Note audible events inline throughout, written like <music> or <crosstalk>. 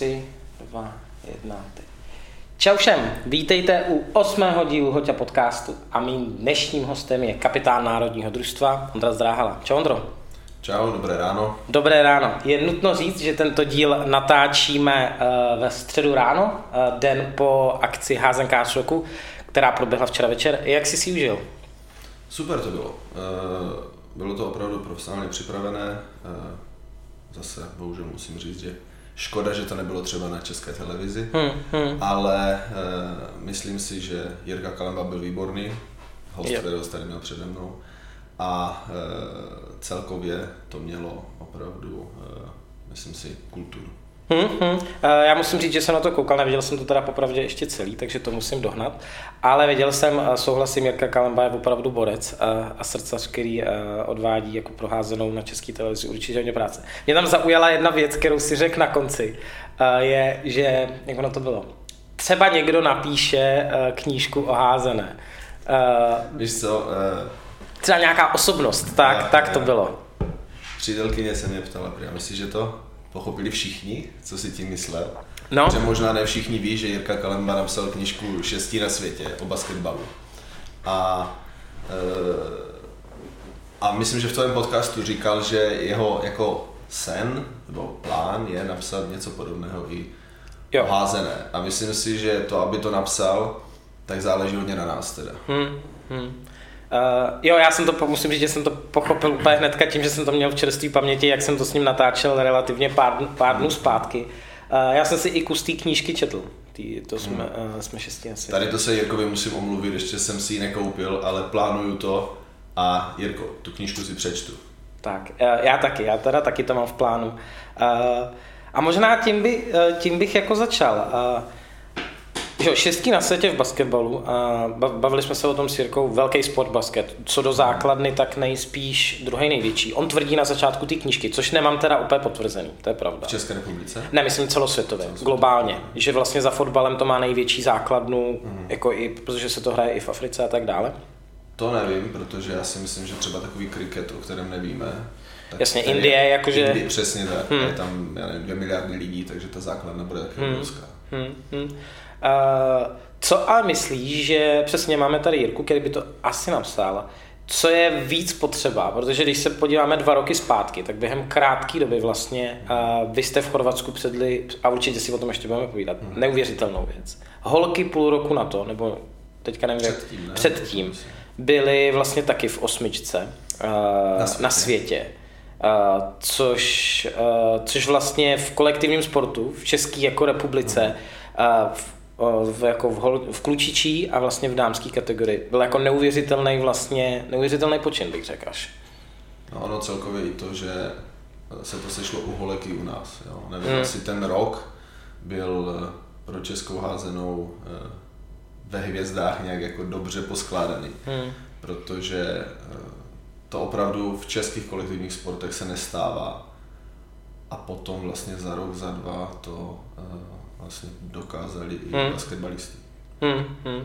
3, 2, 1, teď. Čau všem, vítejte u osmého dílu Hoťa podcastu a mým dnešním hostem je kapitán Národního družstva Ondra Zdráhala. Čau Ondro. Čau, dobré ráno. Dobré ráno. Je nutno říct, že tento díl natáčíme uh, ve středu ráno, uh, den po akci Házenkář roku, která proběhla včera večer. Jak jsi si užil? Super to bylo. Uh, bylo to opravdu profesionálně připravené. Zase bohužel musím říct, že Škoda, že to nebylo třeba na české televizi, hmm, hmm. ale e, myslím si, že Jirka Kalamba byl výborný, host, yep. kterého tady měl přede mnou a e, celkově to mělo opravdu, e, myslím si, kulturu. Hmm, hmm. Já musím říct, že jsem na to koukal, neviděl jsem to teda popravdě ještě celý, takže to musím dohnat. Ale viděl jsem, souhlasím, Jirka Kalemba je opravdu borec a srdcař, který odvádí jako proházenou na české televizi určitě hodně práce. Mě tam zaujala jedna věc, kterou si řekl na konci, je, že, jak ono to bylo, třeba někdo napíše knížku o házené. Víš co? Třeba nějaká osobnost, tak, já, tak to já. bylo. Přítelkyně se mě ptala, já myslím, že to pochopili všichni, co si tím myslel. No. Že možná ne všichni ví, že Jirka Kalemba napsal knižku Šestí na světě o basketbalu. A, e, a myslím, že v tom podcastu říkal, že jeho jako sen nebo plán je napsat něco podobného i jo. házené. A myslím si, že to, aby to napsal, tak záleží hodně na nás teda. Hmm, hmm. Uh, jo, já jsem to, musím říct, že jsem to pochopil úplně hnedka tím, že jsem to měl v čerstvé paměti, jak jsem to s ním natáčel relativně pár, pár dnů zpátky. Uh, já jsem si i kus té knížky četl. Tý, to jsme, hmm. uh, jsme šestí asi. Tady to se Jirkovi musím omluvit, ještě jsem si ji nekoupil, ale plánuju to a Jirko, tu knížku si přečtu. Tak, uh, já taky, já teda taky to mám v plánu. Uh, a možná tím, by, uh, tím bych jako začal. Uh, Jo, šestí na světě v basketbalu. A bavili jsme se o tom s Jirkou, velký sport basket. Co do základny, tak nejspíš druhý největší. On tvrdí na začátku ty knížky, což nemám teda úplně potvrzený, to je pravda. V České republice? Ne, myslím celosvětově, celosvětově. globálně. Že vlastně za fotbalem to má největší základnu, mm. jako i, protože se to hraje i v Africe a tak dále. To nevím, protože já si myslím, že třeba takový kriket, o kterém nevíme, tak Jasně, Indie, jakože... Indie, přesně tak, hmm. je tam já nevím, dvě miliardy lidí, takže ta základna bude taky hmm. obrovská. Hmm. Hmm. Uh, co ale myslíš, že přesně máme tady Jirku, který by to asi napsal, co je víc potřeba, protože když se podíváme dva roky zpátky, tak během krátké doby vlastně uh, vy jste v Chorvatsku předli, a určitě si o tom ještě budeme povídat, hmm. neuvěřitelnou věc. Holky půl roku na to, nebo teďka nevím, předtím, ne? předtím byly vlastně taky v osmičce uh, na světě. Na světě. Uh, což, uh, což vlastně v kolektivním sportu v České jako republice uh, v v, jako v, hol, v klučičí a vlastně v dámské kategorii. Byl jako neuvěřitelný vlastně, neuvěřitelný počin bych řekl až. No ono celkově i to, že se to sešlo u holek i u nás. Jo. Nevím, hmm. asi ten rok byl eh, pro českou házenou eh, ve hvězdách nějak jako dobře poskládaný. Hmm. Protože eh, to opravdu v českých kolektivních sportech se nestává. A potom vlastně za rok, za dva to vlastně dokázali i hmm. basketbalisti. Hmm, hmm. Uh,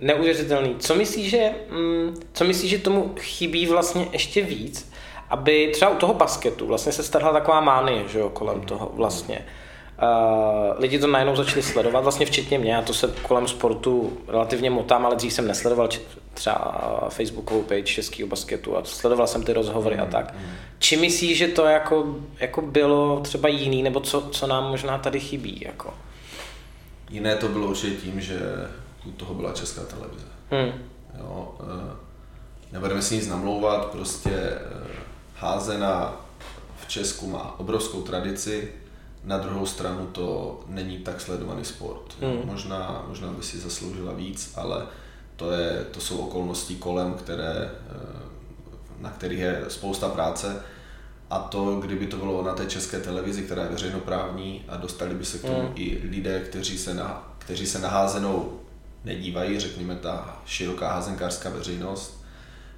neuvěřitelný. Co myslíš, že, mm, co myslíš, že tomu chybí vlastně ještě víc, aby třeba u toho basketu vlastně se starala taková mánie, že jo, kolem hmm. toho vlastně. Uh, lidi to najednou začali sledovat, vlastně včetně mě, já to se kolem sportu relativně motám, ale dřív jsem nesledoval třeba Facebookovou page českého basketu a sledoval jsem ty rozhovory mm, a tak. Mm. Či myslíš, že to jako, jako bylo třeba jiný, nebo co, co nám možná tady chybí? Jako? Jiné to bylo určitě tím, že u toho byla česká televize. Mm. Jo, eh, nebudeme si nic namlouvat, prostě eh, házena v Česku má obrovskou tradici, na druhou stranu to není tak sledovaný sport. Mm. Možná, možná by si zasloužila víc, ale to, je, to jsou okolnosti kolem, které, eh, na kterých je spousta práce. A to, kdyby to bylo na té české televizi, která je veřejnoprávní a dostali by se k tomu mm. i lidé, kteří se, na, kteří se na házenou nedívají, řekněme ta široká házenkářská veřejnost,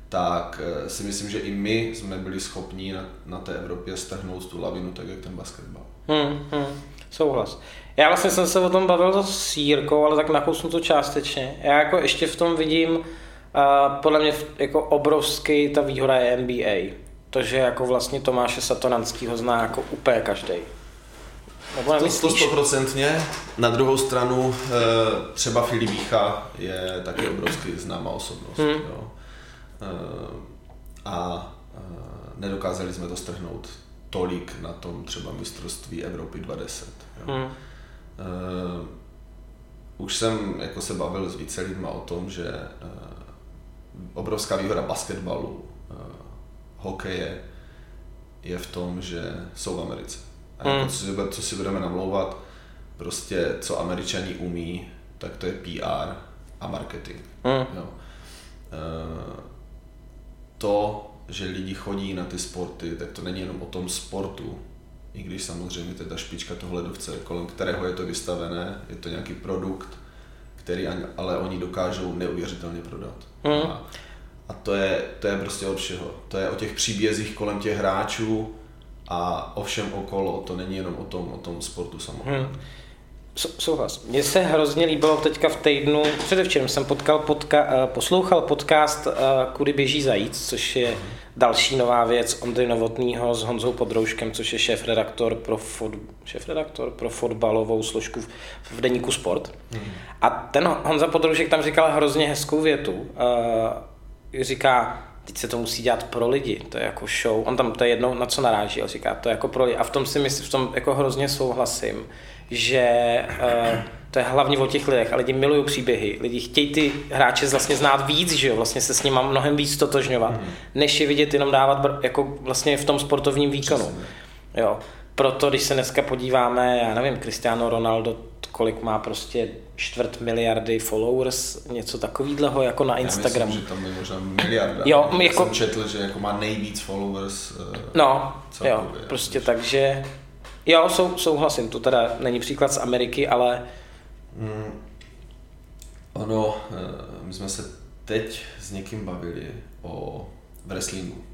tak eh, si myslím, že i my jsme byli schopni na, na té Evropě strhnout tu lavinu, tak jak ten basketbal. Hmm, hmm, souhlas. Já vlastně jsem se o tom bavil s Jírkou, ale tak nakousnu to částečně. Já jako ještě v tom vidím, uh, podle mě jako obrovský ta výhoda je NBA. To, že jako vlastně Tomáše Satonanského zná jako úplně každý. To, to stoprocentně. Na druhou stranu eh, třeba Filip Vícha je taky obrovský známá osobnost. Hmm. Jo. Eh, A eh, nedokázali jsme to strhnout tolik na tom třeba mistrovství Evropy 2010. Jo. Hmm. Eh, Už jsem jako se bavil s více lidma o tom, že eh, obrovská výhoda basketbalu, eh, hokeje je v tom, že jsou v Americe. A jako, Hmm. co, si, co si budeme namlouvat, prostě co američani umí, tak to je PR a marketing. Hmm. Jo. Eh, To, že lidi chodí na ty sporty, tak to není jenom o tom sportu, i když samozřejmě to je ta špička toho ledovce, kolem kterého je to vystavené, je to nějaký produkt, který ani- ale oni dokážou neuvěřitelně prodat. Hmm. A, a to, je, to je prostě od všeho. To je o těch příbězích kolem těch hráčů a o všem okolo. To není jenom o tom, o tom sportu samotném. Hmm. Sou- Souhlas. Mně se hrozně líbilo teďka v týdnu, předevčírem jsem potkal podka, eh, poslouchal podcast eh, Kudy běží zajíc, což je další nová věc Ondry Novotnýho s Honzou Podrouškem, což je šéf-redaktor pro, fot, šéf-redaktor pro fotbalovou složku v, v deníku Sport. A ten Honza Podroušek tam říkal hrozně hezkou větu. Uh, říká, teď se to musí dělat pro lidi, to je jako show. On tam to je jedno, na co naráží, ale říká, to je jako pro lidi. A v tom si myslím, v tom jako hrozně souhlasím, že uh, to je hlavně o těch lidech a lidi milují příběhy. Lidi chtějí ty hráče vlastně znát víc, že jo, vlastně se s nimi mnohem víc totožňovat, mm. než je vidět jenom dávat br- jako vlastně v tom sportovním výkonu. Přesně. Jo. Proto, když se dneska podíváme, já nevím, Cristiano Ronaldo, kolik má prostě čtvrt miliardy followers, něco takového jako na Instagramu. Já myslím, že tam je možná miliarda. Jo, jako- jsem četl, že jako má nejvíc followers. eh, No, celkově. jo, prostě takže, jo, sou, souhlasím, to teda není příklad z Ameriky, ale Mm, ono, eh, my jsme se teď s někým bavili o wrestlingu.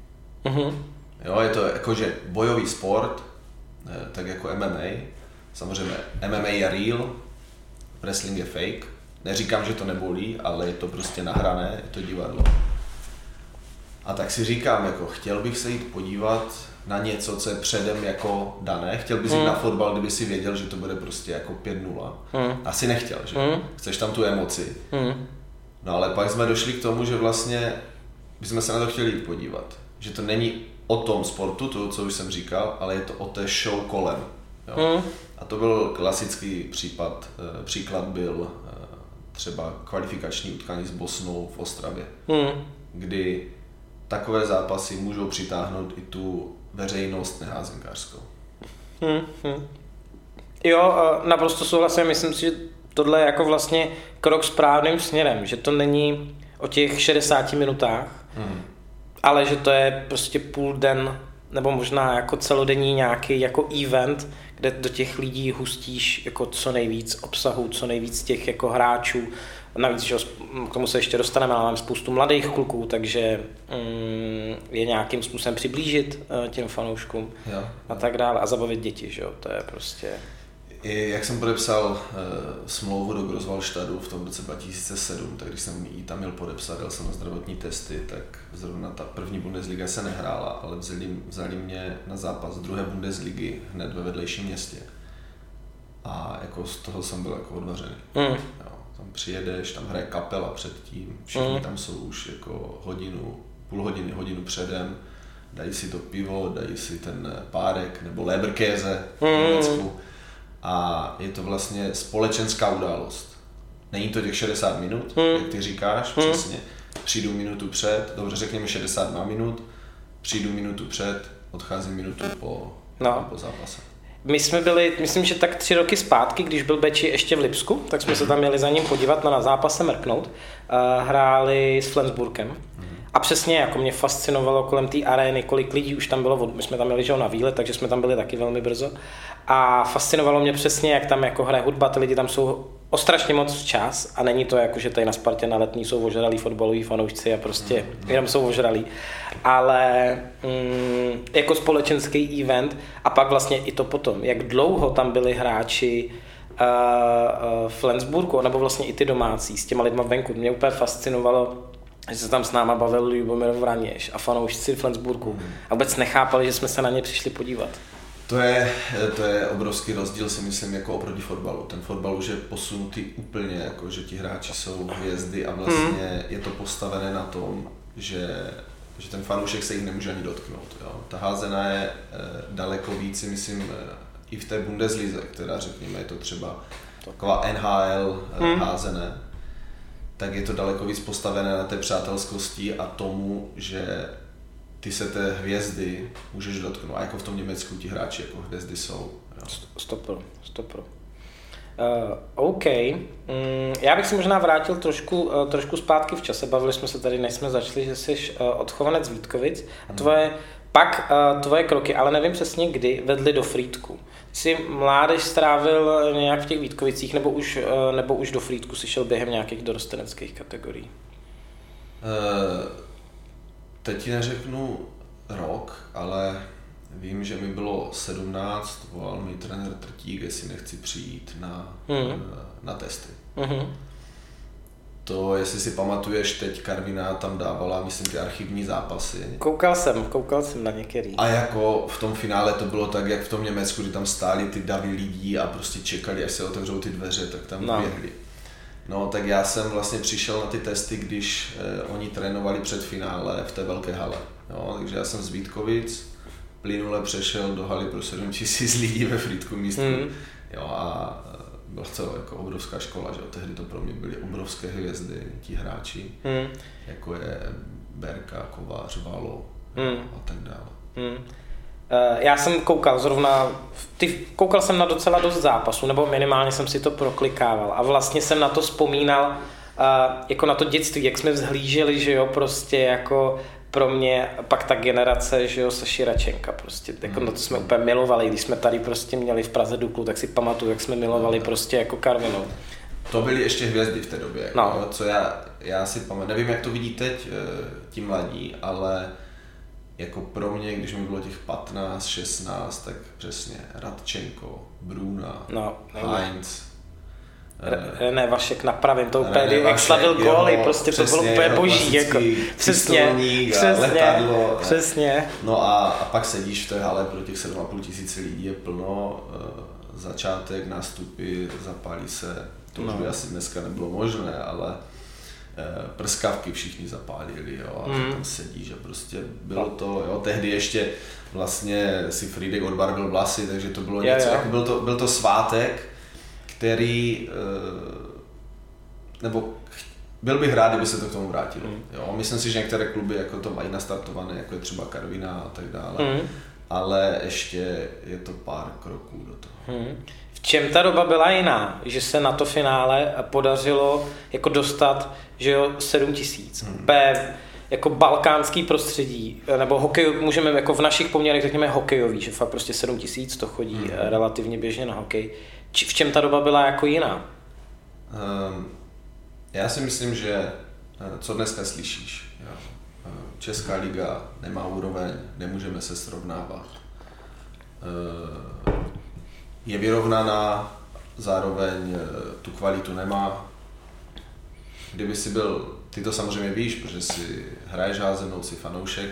mhm, Jo, je to jakože bojový sport, eh, tak jako MMA. Samozřejmě MMA je real, wrestling je fake. Neříkám, že to nebolí, ale je to prostě nahrané, je to divadlo. A tak si říkám, jako chtěl bych se jít podívat na něco, co je předem jako dané. Chtěl bys jít Hmm. na fotbal, kdyby si věděl, že to bude prostě jako 5-0. Hmm. Asi nechtěl, že? Hmm. Chceš tam tu emoci. mhm, No ale pak jsme došli k tomu, že vlastně bychom se na to chtěli jít podívat. Že to není o tom sportu, to, co už jsem říkal, ale je to o té show kolem. Jo? mhm, A to byl klasický případ, eh, příklad byl eh, třeba kvalifikační utkání s Bosnou v Ostravě, mhm, kdy takové zápasy můžou přitáhnout i tu veřejnost neházenkářskou. mhm, mhm. Jo, naprosto souhlasím, myslím si, že tohle je jako vlastně krok správným směrem, že to není o těch 60 minutách, Hmm. ale že to je prostě půl den nebo možná jako celodenní nějaký jako event, kde do těch lidí hustíš jako co nejvíc obsahu, co nejvíc těch jako hráčů. Navíc, že k tomu se ještě dostaneme, ale máme spoustu mladých kluků, takže mm, je nějakým způsobem přiblížit uh, těm fanouškům Jo. a tak dále a zabavit děti, že jo, to je prostě... I jak jsem podepsal uh, smlouvu do Groswallstadu v tom roce 2007, tak když jsem ji tam měl podepsat, dal jsem na zdravotní testy, tak zrovna ta první Bundesliga se nehrála, ale vzali, vzali mě na zápas druhé Bundesligy hned ve vedlejším městě. A jako z toho jsem byl jako odvařený. Mm. Tam přijedeš, tam hraje kapela předtím, všichni Mm. tam jsou už jako hodinu, půl hodiny, hodinu předem, dají si to pivo, dají si ten párek nebo Leberkäse v Mm. Německu a je to vlastně společenská událost. Není to těch 60 minut, Mm. jak ty říkáš, Mm. přesně. Přijdu minutu před, dobře řekněme 62 minut, přijdu minutu před, odcházím minutu po, No. po zápase. My jsme byli, myslím, že tak tři roky zpátky, když byl Beči ještě v Lipsku, tak jsme se tam měli za ním podívat na, na zápase mrknout. Uh, hráli s Flensburgem. A přesně, jako mě fascinovalo kolem té arény, kolik lidí už tam bylo, my jsme tam měli na výlet, takže jsme tam byli taky velmi brzo. A fascinovalo mě přesně, jak tam jako hraje hudba, ty lidi tam jsou o strašně moc včas a není to jako, že tady na Spartě na letní jsou ožralí fotbaloví fanoušci a prostě jenom jsou ožralí. Ale mm, jako společenský event a pak vlastně i to potom, jak dlouho tam byli hráči uh, uh, v Flensburgu, nebo vlastně i ty domácí s těma lidma venku. Mě úplně fascinovalo, že se tam s náma bavil Ljubomír Vraněš a fanoušci Flensburgu a vůbec nechápali, že jsme se na ně přišli podívat. To je, to je obrovský rozdíl, si myslím, jako oproti fotbalu. Ten fotbal už je posunutý úplně, jako že ti hráči jsou hvězdy a vlastně hmm. je to postavené na tom, že, že ten fanoušek se jich nemůže ani dotknout. Jo. Ta házená je e, daleko víc, myslím, e, i v té Bundeslize, která řekněme, je to třeba taková NHL e, hmm. házené, tak je to daleko víc postavené na té přátelskosti a tomu, že ty se té hvězdy můžeš dotknout. A jako v tom Německu ti hráči jako hvězdy jsou. Jo. Stopro, stopro. Uh, OK. Mm, já bych si možná vrátil trošku, uh, trošku zpátky v čase. Bavili jsme se tady, než jsme začali, že jsi uh, odchovanec Vítkovic a hmm. tvoje, pak uh, tvoje kroky, ale nevím přesně kdy, vedly do Frýdku. Jsi mládež strávil nějak v těch Vítkovicích nebo už, uh, nebo už do Frýdku si šel během nějakých dorosteneckých kategorií? Uh teď neřeknu rok, ale vím, že mi bylo 17, volal mi trenér Trtík, jestli nechci přijít na, mm. na testy. Mm-hmm. To, jestli si pamatuješ, teď Karvina tam dávala, myslím, ty archivní zápasy. Koukal jsem, koukal jsem na některý. A jako v tom finále to bylo tak, jak v tom Německu, kdy tam stáli ty davy lidí a prostě čekali, až se otevřou ty dveře, tak tam no. běhli. No, tak já jsem vlastně přišel na ty testy, když eh, oni trénovali před finále v té velké hale. Jo, takže já jsem z Vítkovic plynule přešel do haly pro 7 tisíc lidí ve Frýdku místku. Mm. Jo, a eh, byla to jako obrovská škola, že jo. Tehdy to pro mě byly obrovské hvězdy, ti hráči, mm. jako je Berka, Kovář, Valo mm. a tak dále. Mm. Eh, já jsem koukal zrovna, ty, koukal jsem na docela dost zápasů, nebo minimálně jsem si to proklikával a vlastně jsem na to vzpomínal uh, jako na to dětství, jak jsme vzhlíželi, že jo, prostě jako pro mě pak ta generace, že jo, Saši Račenka prostě, jako na to jsme úplně milovali, když jsme tady prostě měli v Praze Duklu, tak si pamatuju, jak jsme milovali prostě jako Karvinu. To byly ještě hvězdy v té době, no. jo, co já, já si pamatuju, nevím, jak to vidí teď eh, ti mladí, ale jako pro mě, když mi bylo těch 15, 16, tak přesně Radčenko, Bruna, no, Heinz, eh, ne, Vašek napravím to úplně, jak slavil góly, prostě to bylo úplně boží, jako, přesně, přesně, letadlo, přesně. No a, a pak sedíš v té hale pro těch 7,5 tisíce lidí, je plno, uh, začátek, nástupy, zapálí se, to už no. by asi dneska nebylo možné, ale Eh, prskavky všichni zapálili, jo, a mm. tam sedí, že prostě bylo to, jo, tehdy ještě vlastně si Friedek odbarvil vlasy, takže to bylo něco, jako byl to, byl to svátek, který, eh, nebo byl bych rád, kdyby se to k tomu vrátilo. Mm. Jo, myslím si, že některé kluby jako to mají nastartované, jako je třeba Karvina a tak dále, mm. ale ještě je to pár kroků do toho. Mm čem ta doba byla jiná, že se na to finále podařilo jako dostat, že jo, 7 tisíc. Hmm. jako balkánský prostředí, nebo hokej, můžeme jako v našich poměrech řekněme hokejový, že fakt prostě 7 tisíc to chodí hmm. relativně běžně na hokej. Či, v čem ta doba byla jako jiná? Um, já si myslím, že eh, co dneska slyšíš, jo? Eh, Česká liga nemá úroveň, nemůžeme se srovnávat. Je vyrovnaná, zároveň eh, tu kvalitu nemá. Kdyby si byl, ty to samozřejmě víš, protože si hraješ házenou, si fanoušek,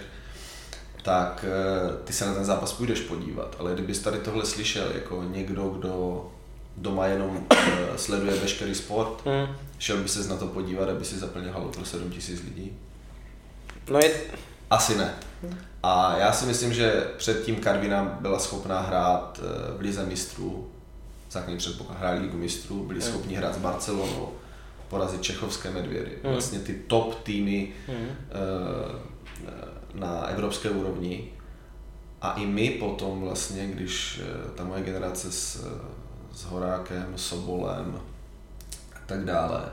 tak eh, ty se na ten zápas půjdeš podívat, ale kdybys tady tohle slyšel jako někdo, kdo doma jenom eh, sleduje veškerý sport, mm. šel by se na to podívat, aby si zaplnil halu pro 7 tisíc lidí? No je... Asi ne. A já si myslím, že předtím Karvina byla schopná hrát eh, v Lize mistrů, základní předpoklad hráli Ligu mistrů, byli schopni hrát s Barcelonou, porazit čechovské medvědy. Hmm. Vlastně ty top týmy hmm. na evropské úrovni. A i my potom vlastně, když eh, ta moje generace s, s Horákem, Sobolem a tak dále,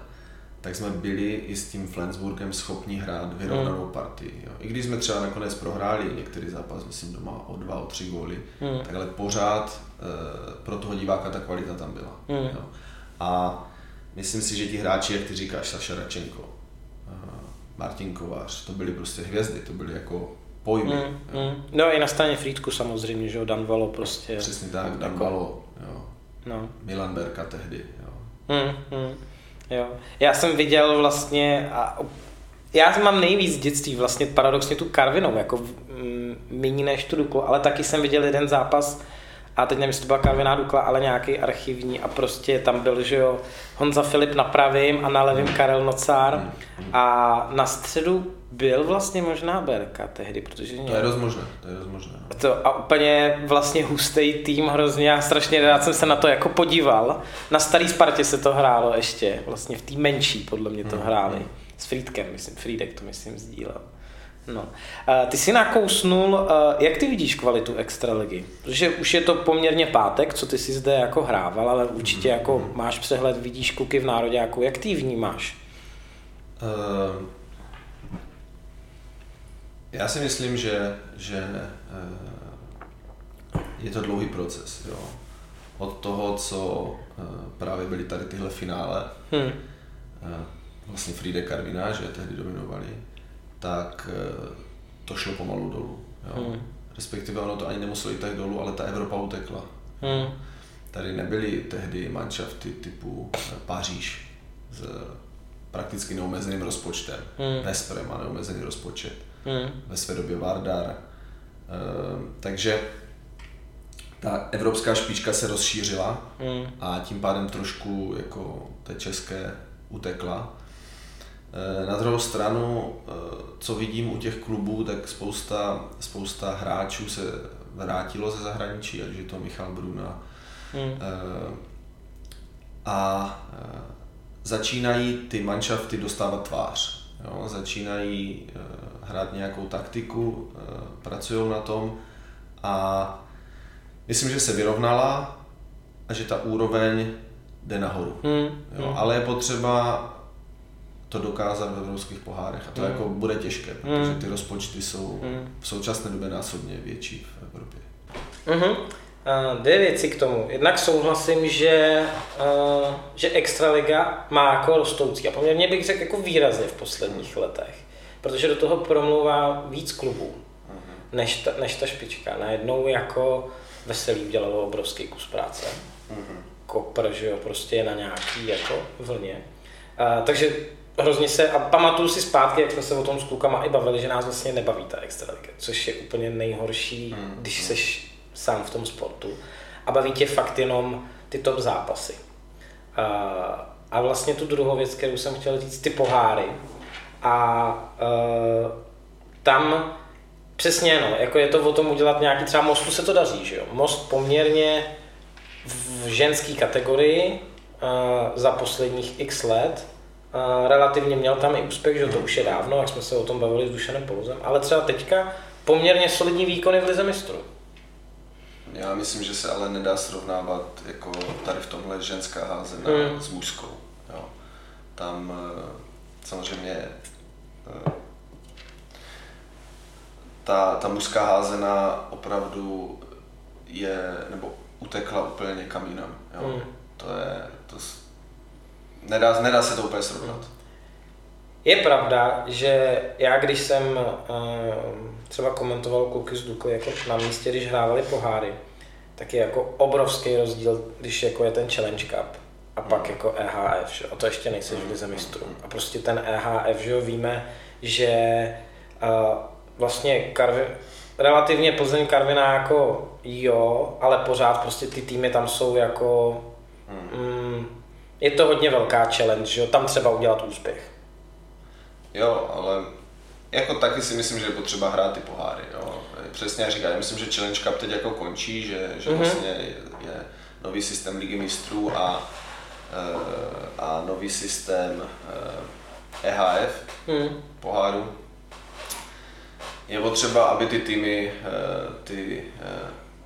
tak jsme byli i s tím Flensburgem schopni hrát vyrovnanou mm. partii. Jo. I když jsme třeba nakonec prohráli některý zápas, myslím doma o dva, o tři góly, mm. tak ale pořád e, pro toho diváka ta kvalita tam byla. Mm. Jo. A myslím si, že ti hráči, jak ty říkáš, Saša Račenko, Martin Kovář, to byly prostě hvězdy, to byly jako pojmy. Mm, mm. No i na straně Frýdku samozřejmě, že jo, Dan Valo prostě. Přesně tak, Dan jako... Valo, jo. No. Milan Berka tehdy, jo. Mm, mm. Jo. Já jsem viděl vlastně, a já mám nejvíc dětství vlastně paradoxně tu Karvinou, jako méně než tu Duklu, ale taky jsem viděl jeden zápas a teď nevím, jestli to byla Karviná Dukla, ale nějaký archivní a prostě tam byl, že jo, Honza Filip na pravým a na levým Karel Nocár a na středu byl vlastně možná Berka tehdy, protože... To je dost možné, to je dost možné. No. To, a úplně vlastně hustý tým hrozně, já strašně rád jsem se na to jako podíval. Na starý Spartě se to hrálo ještě, vlastně v té menší podle mě to hmm, hráli. Hmm. S Friedkem, myslím, Friedek to myslím sdílel. No. Ty jsi nakousnul, jak ty vidíš kvalitu extraligy? Protože už je to poměrně pátek, co ty jsi zde jako hrával, ale určitě jako mhm. máš přehled, vidíš kuky v národě, jako jak ty vnímáš? Uh, já si myslím, že, že uh, je to dlouhý proces. Jo. Od toho, co uh, právě byly tady tyhle finále, hmm. uh, vlastně Fride Karvina, že tehdy dominovali, tak eh, to šlo pomalu dolů. Jo. Hmm. Respektive ono to ani nemuselo jít tak dolů, ale ta Evropa utekla. Hmm. Tady nebyly tehdy manšafty typu eh, Paříž s prakticky neomezeným rozpočtem. Hmm. Vesprem má neomezený rozpočet. Hmm. Ve své době Vardar. E, takže ta evropská špička se rozšířila hmm. a tím pádem trošku jako té české utekla. Eh, na druhou stranu, eh, co vidím u těch klubů, tak spousta, spousta hráčů se vrátilo ze zahraničí, ať je to Michal Bruna. Hmm. Eh, a začínají ty manšafty dostávat tvář. Jo? Začínají hrát nějakou taktiku, pracují na tom a myslím, že se vyrovnala a že ta úroveň jde nahoru. Hmm. Jo? Hmm. Ale je potřeba to dokázat ve evropských pohárech. A to mm. jako bude těžké, protože hmm. ty rozpočty jsou mm. v současné době násobně větší v Evropě. Mm-hmm. Uh, dvě věci k tomu. Jednak souhlasím, že, uh, že Extraliga má jako rostoucí a poměrně bych řekl jako výrazně v posledních letech, protože do toho promluvá víc klubů mm-hmm. než, ta, než ta špička. Najednou jako Veselý udělalo obrovský kus práce. Mm-hmm. Kopr, že jo, prostě je na nějaký jako vlně. Uh, takže hrozně se, a pamatuju si zpátky, jak jsme se o tom s klukama i bavili, že nás vlastně nebaví ta extraliga, což je úplně nejhorší, hmm. když jsi sám v tom sportu a baví tě fakt jenom ty top zápasy. A, a vlastně tu druhou věc, kterou jsem chtěl říct, ty poháry. A, a tam přesně, no, jako je to o tom udělat nějaký, třeba Mostu se to daří, že jo. Most poměrně v ženské kategorii za posledních x let relativně měl tam i úspěch, že to už je dávno, jak jsme se o tom bavili s Dušanem Pouzem, ale třeba teďka poměrně solidní výkony v Lize mistrů. Já myslím, že se ale nedá srovnávat jako tady v tomhle ženská házená hmm. s mužskou. Jo. Tam samozřejmě eh, ta, ta mužská házená opravdu je, nebo utekla úplně někam jinam. Jo. Hmm. To je, to, nedá, nedá se to úplně srovnat. Je pravda, že já když jsem uh, třeba komentoval kluky z Dukly jako na místě, když hrávali poháry, tak je jako obrovský rozdíl, když jako je ten Challenge Cup a pak hmm. jako EHF, že? a to ještě nejseš v lize mistrů. A prostě ten EHF, že jo, víme, že uh, vlastně Karvi, relativně Plzeň Karviná jako jo, ale pořád prostě ty týmy tam jsou jako mm, je to hodně velká challenge, že jo? tam třeba udělat úspěch. Jo, ale jako taky si myslím, že je potřeba hrát ty poháry. Jo. Přesně jak říkám, já myslím, že Challenge Cup teď jako končí, že, že mm-hmm. vlastně je, nový systém ligy mistrů a, a nový systém EHF eh, e mm. poháru. Je potřeba, aby ty týmy eh, ty,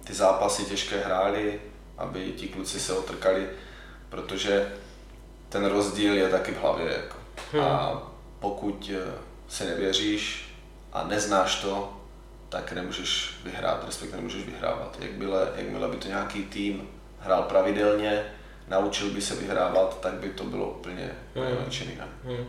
ty zápasy těžké hrály, aby ti kluci se otrkali, protože ten rozdíl je taky v hlavě. Jako. Hmm. A pokud eh, si nevěříš a neznáš to, tak nemůžeš vyhrát, respektive nemůžeš vyhrávat. Jakmile, jakmile by to nějaký tým hrál pravidelně, naučil by se vyhrávat, tak by to bylo úplně hmm. jinak. Hmm.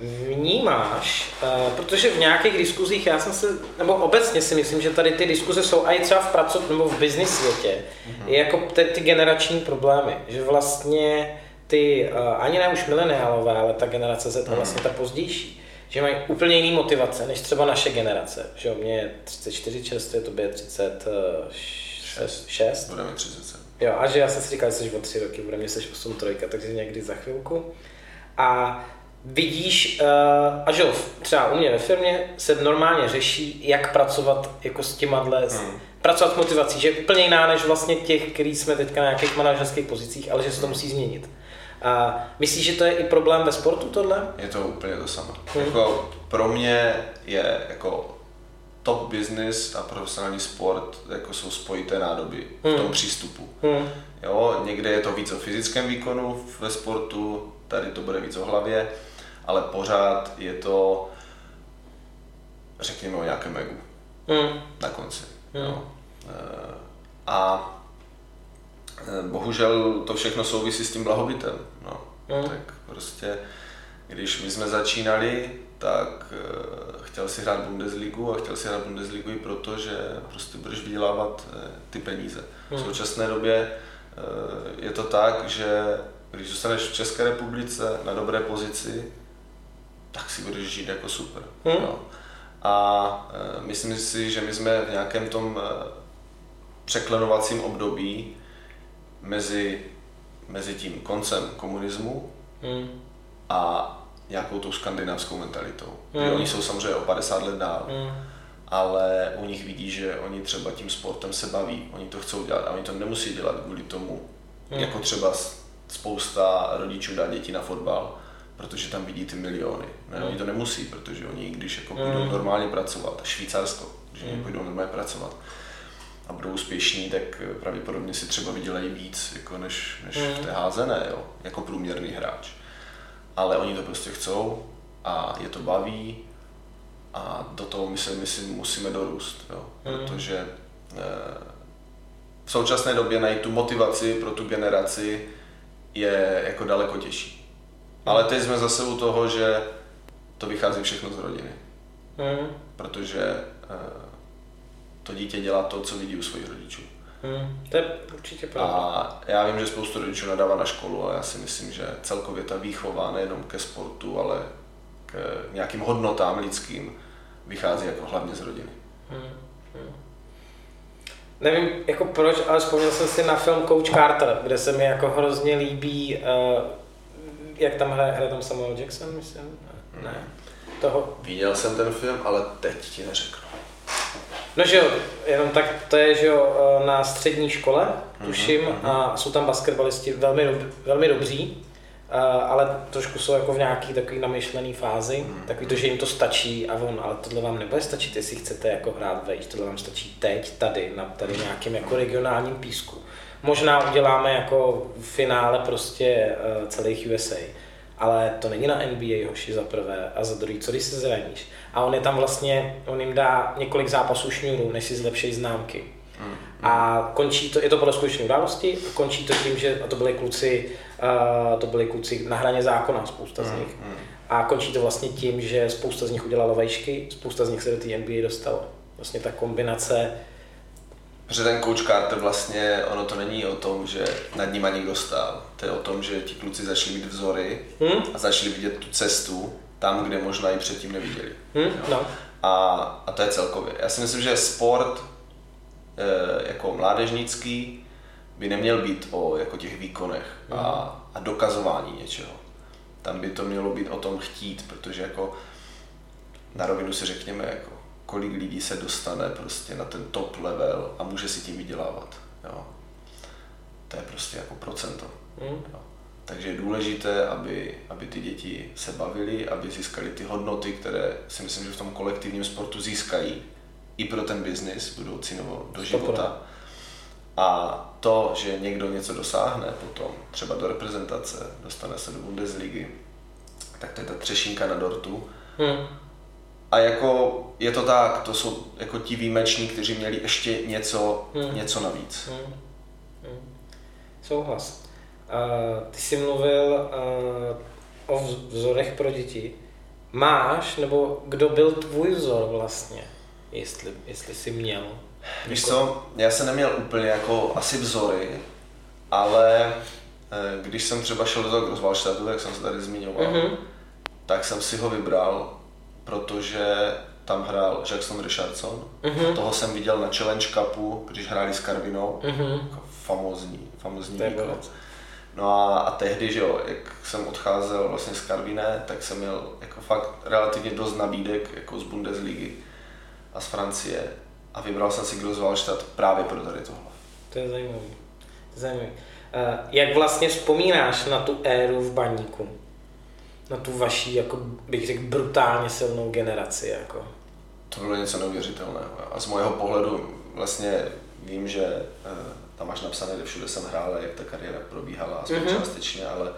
Vnímáš, uh, protože v nějakých diskuzích já jsem se, nebo obecně si myslím, že tady ty diskuze jsou i třeba v pracov nebo v business světě, mm-hmm. je jako ty, ty generační problémy, že vlastně ty, uh, ani ne už mileniálové, ale ta generace Z, hmm. vlastně ta pozdější, že mají úplně jiný motivace, než třeba naše generace. Že mě je 34 čerstvě, tobě je 36, 6. 6. Budeme 37. Jo, a že já jsem si říkal, že jsi o 3 roky, bude mě jsi 8 trojka, takže někdy za chvilku. A vidíš, uh, a že jo, třeba u mě ve firmě se normálně řeší, jak pracovat jako s těma dle, hmm. pracovat s motivací, že je úplně jiná než vlastně těch, který jsme teďka na nějakých manažerských pozicích, ale že se to musí změnit. A myslíš, že to je i problém ve sportu tohle? Je to úplně to samé. Hmm. Jako pro mě je jako top business a profesionální sport jako jsou spojité nádoby hmm. v tom přístupu. Hmm. Jo, někde je to víc o fyzickém výkonu ve sportu, tady to bude víc o hlavě, ale pořád je to, řekněme, o nějakém egu hmm. na konci. Hmm. Jo. Eh, a eh, bohužel to všechno souvisí s tím blahobytem. No. Hmm. Tak prostě, když my jsme začínali, tak uh, chtěl si hrát Bundesligu a chtěl si hrát Bundesligu i proto, že prostě budeš vydělávat uh, ty peníze. Hmm. V současné době uh, je to tak, že když zůstaneš v České republice na dobré pozici, tak si budeš žít jako super. Hmm. No. A uh, myslím si, že my jsme v nějakém tom překlenovacím období mezi, mezi tím koncem komunismu hmm. a nějakou tou skandinávskou mentalitou. Mm. Oni jsou samozřejmě o 50 let dál, mm. ale u nich vidí, že oni třeba tím sportem se baví, oni to chcou dělat a oni to nemusí dělat kvůli tomu, mm. jako třeba spousta rodičů dá děti na fotbal, protože tam vidí ty miliony. Ne, mm. Oni to nemusí, protože oni, když jako budou mm. normálně pracovat, Švýcarsko, když mm. půjdou normálně pracovat, a budou úspěšní, tak pravděpodobně si třeba vydělají víc, jako než, než mm. v té házené, jo, jako průměrný hráč ale oni to prostě chcou a je to baví a do toho my se myslím musíme dorůst, jo? Mm. protože e, v současné době najít tu motivaci pro tu generaci je jako daleko těžší. Ale teď jsme zase u toho, že to vychází všechno z rodiny. Mm. Protože e, to dítě dělá to, co vidí u svých rodičů. Hmm, to je určitě pravda. A já vím, že spoustu rodičů nadává na školu a já si myslím, že celkově ta výchova nejenom ke sportu, ale k nějakým hodnotám lidským vychází jako hlavně z rodiny. Hmm, hmm. Nevím jako proč, ale vzpomněl jsem si na film Coach Carter, kde se mi jako hrozně líbí, uh, jak tam hraje, hraje tam Samuel Jackson, myslím? Ne. ne. Toho. Viděl jsem ten film, ale teď ti neřeknu. No že jo, jenom tak to je, že jo, eh, na střední škole, tuším, uh-huh. a jsou tam basketbalisti velmi, velmi dobří, uh, ale trošku jsou jako v nějaký takový namyšlený fázi, uh-huh. takový to, že jim to stačí a on, ale tohle vám nebude stačit, jestli chcete jako hrát vejš, tohle vám stačí teď, tady, na tady nějakém jako regionálním písku. Možná uděláme jako v finále prostě uh, celých USA ale to není na NBA hoši za prvé a za druhý, co když se zraníš. A on je tam vlastně, on jim dá několik zápasů šňůru, než si zlepší známky. Mm. A končí to, je to podle skutečné události, končí to tím, že a to byli kluci, uh, to byli kluci na hraně zákona, spousta z mm, nich. Mm. A končí to vlastně tím, že spousta z nich udělala vejšky, spousta z nich se do té NBA dostalo. Vlastně ta kombinace Protože ten coach Carter vlastně, ono to není o tom, že nad ním někdo stál. To je o tom, že ti kluci začali mít vzory hmm? a začali vidět tu cestu tam, kde možná i předtím neviděli. Hmm? No. A, a to je celkově. Já si myslím, že sport jako mládežnický by neměl být o jako těch výkonech a, a dokazování něčeho. Tam by to mělo být o tom chtít, protože jako na rovinu si řekněme, jako kolik lidí se dostane prostě na ten top level a může si tím vydělávat. Jo. To je prostě jako procento. Mm. Jo. Takže je důležité, aby, aby ty děti se bavily, aby získali ty hodnoty, které si myslím, že v tom kolektivním sportu získají i pro ten biznis budoucí nebo do života. A to, že někdo něco dosáhne potom, třeba do reprezentace, dostane se do Bundesligy, tak to je ta třešinka na dortu. Hmm a jako je to tak, to jsou jako ti výjimeční, kteří měli ještě něco, hmm. něco navíc. Hmm. Hmm. Souhlas. Uh, ty jsi mluvil uh, o vzorech pro děti. Máš, nebo kdo byl tvůj vzor vlastně, jestli, jestli jsi měl? Víš co, já jsem neměl úplně jako asi vzory, ale eh, když jsem třeba šel do toho Grosvalštatu, jak jsem se tady zmiňoval, mm-hmm. tak jsem si ho vybral protože tam hrál Jackson Richardson. Mm-hmm. Toho jsem viděl na Challenge Cupu, když hráli s Karvinou. Mm-hmm. Jako famózní, famózní výkon. No a, a tehdy, že jo, jak jsem odcházel vlastně z Karviné, tak jsem měl jako fakt relativně dost nabídek jako z Bundesligy a z Francie a vybral jsem si Grosswallstadt právě pro tady tohle. To je zajímavé. zajímavý. Uh, jak vlastně vzpomínáš na tu éru v baníku? Na tu vaší, jako bych řekl, brutálně silnou generaci? Jako? To bylo něco neuvěřitelného. A z mojeho pohledu vlastně vím, že uh, tam máš napsané, kde všude jsem hrál, jak ta kariéra probíhala, aspoň mm-hmm. částečně, ale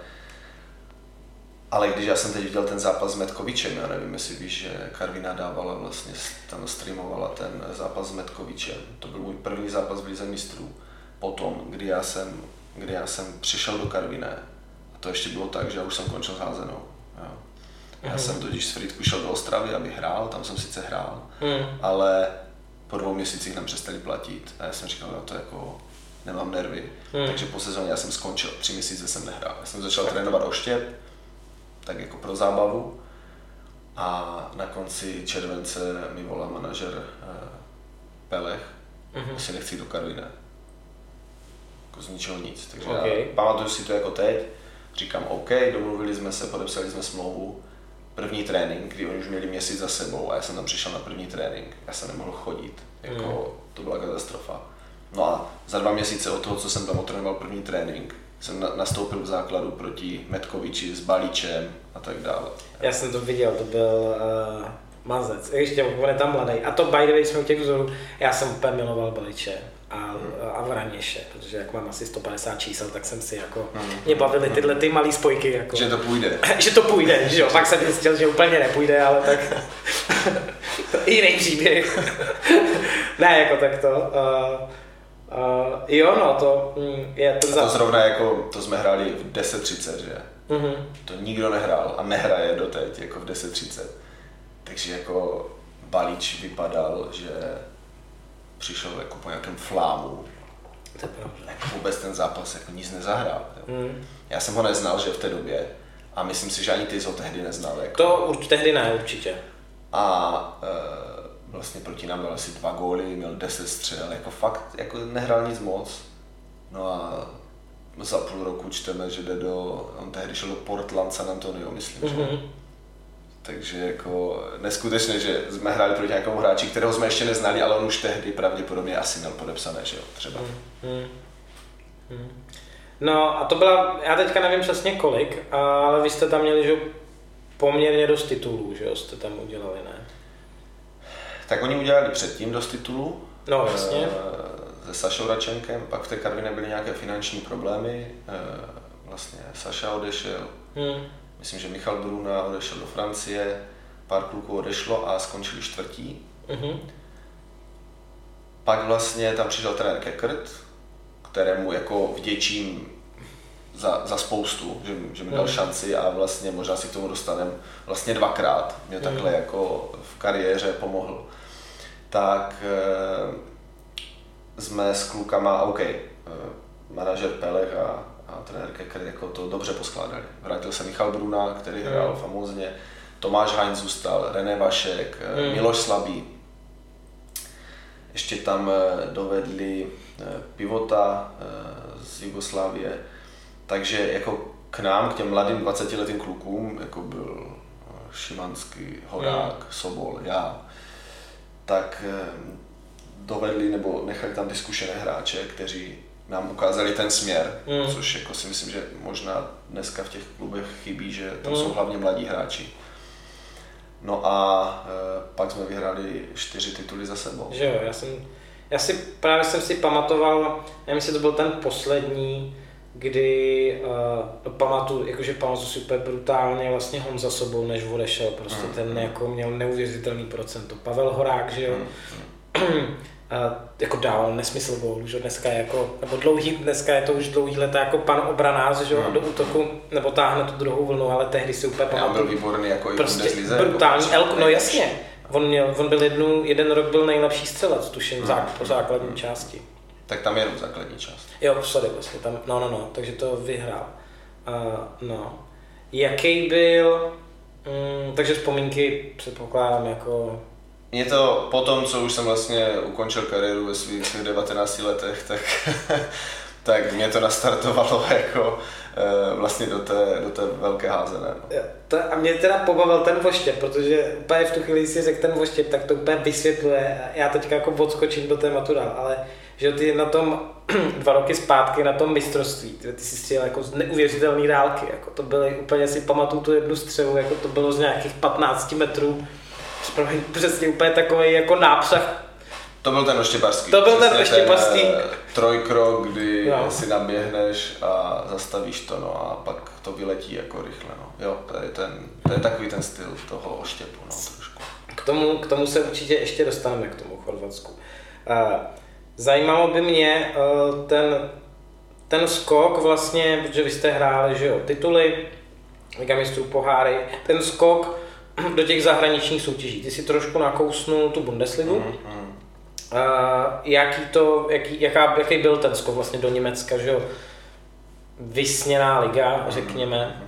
ale když já jsem teď viděl ten zápas s Metkovičem, já nevím, jestli víš, že Karvina dávala vlastně, tam streamovala ten zápas s Metkovičem. To byl můj první zápas v Lize mistrů. Potom, kdy já jsem, kdy já jsem přišel do Karviné, a to ještě bylo tak, že já už jsem končil s házenou. Jo. Já mm. jsem totiž z Frýdku šel do Ostravy, aby hrál, tam jsem sice hrál, mm. ale po dvou měsících nám přestali platit a já jsem říkal, no to jako nemám nervy. Mm. Takže po sezóně já jsem skončil, tři měsíce jsem nehrál. Já jsem začal trénovat oštěp, tak jako pro zábavu. A na konci července mi volá manažer uh, Pelech, mm-hmm. jestli nechci do Karviné. Jako z ničeho nic. Takže okay. já pamatuju si to jako teď, říkám OK, domluvili jsme se, podepsali jsme smlouvu. První trénink, kdy oni už měli měsíc za sebou a já jsem tam přišel na první trénink, já jsem nemohl chodit, jako mm. to byla katastrofa. No a za dva měsíce od toho, co jsem tam otrénoval první trénink, jsem nastoupil v základu proti Metkoviči s Balíčem a tak dále. Já jsem to viděl, to byl uh, mazec, ještě on je tam mladý. A to by the way jsme u těch vzorů, já jsem úplně miloval Balíče a, hmm. a Vraněše, protože jak mám asi 150 čísel, tak jsem si jako, hmm. mě bavily tyhle ty malé spojky. Jako, že to půjde. <laughs> že to půjde, že jo, pak jsem zjistil, že úplně nepůjde, ale tak <laughs> <laughs> jiný příběh. ne, jako tak to. Uh, Uh, jo, no, to mm, je ten zap... to zrovna jako, to jsme hráli v 10.30, že? Mm-hmm. To nikdo nehrál a nehraje doteď, jako v 10.30. Takže jako balíč vypadal, že přišel jako po nějakém flámu. To je pravda. Jako vůbec ten zápas jako nic nezahrál. Mm. Já jsem ho neznal, že v té době. A myslím si, že ani ty jsi ho tehdy neznal. Jako. To určitě tehdy ne, určitě. A uh, vlastně proti nám dal asi dva góly, měl 10 střel, jako fakt jako nehrál nic moc. No a za půl roku čteme, že jde do, on tehdy šel do Portland San Antonio, myslím, mm-hmm. že? Mhm. Takže jako neskutečné, že jsme hráli proti nějakému hráči, kterého jsme ještě neznali, ale on už tehdy pravděpodobně asi měl podepsané, že jo, třeba. Mm-hmm. No a to byla, já teďka nevím přesně kolik, ale vy jste tam měli, že poměrně dost titulů, že jo, jste tam udělali, ne? Tak oni udělali předtím dost titulů. No, jasně. Eh, se Sašou Račenkem, pak v té Karvině byly nějaké finanční problémy. Eh, vlastně Saša odešel, hmm. myslím, že Michal Bruna odešel do Francie, pár kluků odešlo a skončili čtvrtí. hmm Pak vlastně tam přišel trenér Kekert, kterému jako vděčím za, za spoustu, že, že mi dal mm. šanci a vlastně možná si k tomu dostanem vlastně dvakrát. Mě mm. takhle jako v kariéře pomohl. Tak e, jsme s klukama, OK, e, manažer Pelech a, a trenér Keker jako to dobře poskládali. Vrátil se Michal Bruna, který mm. hrál famózně, Tomáš Heinz zůstal, René Vašek, mm. Miloš Slabý. Ještě tam dovedli pivota z Jugoslávie, takže jako k nám, k těm mladým 20-letým klukům, jako byl eh, Šimanský, Horák, mm. Sobol, já, tak eh, dovedli nebo nechali tam ty zkušené hráče, kteří nám ukázali ten směr, mm. což jako si myslím, že možná dneska v těch klubech chybí, že tam mm. jsou hlavně mladí hráči. No a e, pak jsme vyhráli čtyři tituly za sebou. Že jo, já jsem, já si právě jsem si pamatoval, nevím, jestli to byl ten poslední, kdy uh, pamatuju, jakože pamatuju si úplně brutálně vlastně Honza Sobol, než odešel, prostě mm. ten jako měl neuvěřitelný procento. Pavel Horák, že jo, mm. a <clears throat> jako dával nesmysl gól, že dneska je jako, nebo dlouhý, dneska je to už dlouhý leta jako pan obranář, že jo, mm. do útoku, nebo táhne tu druhou vlnu, ale tehdy si úplně pamatuju. byl výborný jako prostě i brutální, jako elko, no jasně. On, měl, on byl jednu, jeden rok byl nejlepší střelec, tuším, mm. po základní části. Tak tam je jenom základní část. Jo, sorry, vlastně tam, no, no, no, takže to vyhrál. Uh, no. Jaký byl, um, takže vzpomínky předpokládám jako mě to po tom, co už jsem vlastně ukončil kariéru ve svých, svých 19 letech, tak, <laughs> tak mě to nastartovalo <laughs> jako eh, vlastně do té, do té velké házené. No. To, a mě teda pobavil ten voštěp, protože úplně v tu chvíli si řekl ten voštěp, tak to úplně vysvětluje. Já teďka jako odskočím do tématu dál, ale že ty na tom <clears throat> dva roky zpátky na tom mistrovství, ty, ty si střílel jako z neuvěřitelné dálky, jako to byly úplně si pamatuju tu jednu střelu, jako to bylo z nějakých 15 metrů, <laughs> přesně úplně takový jako nápřah to byl ten oštěpařský. To byl ten oštěpařský. Ten, trojkrok, kdy no. si naběhneš a zastavíš to, no a pak to vyletí jako rychle, no. Jo, to je, ten, to je takový ten styl toho oštěpu, no, trošku. K tomu, k tomu se určitě ještě dostaneme, k tomu Chorvatsku. Uh, zajímalo by mě uh, ten, ten skok vlastně, protože vy jste hráli, že jo, tituly, Liga mistrů poháry, ten skok <clears throat> do těch zahraničních soutěží. Ty si trošku nakousnul tu Bundesligu. Mm, mm. Jaký to, jaký, jaká, jaký byl ten skok vlastně do Německa, že jo? Vysněná liga, řekněme.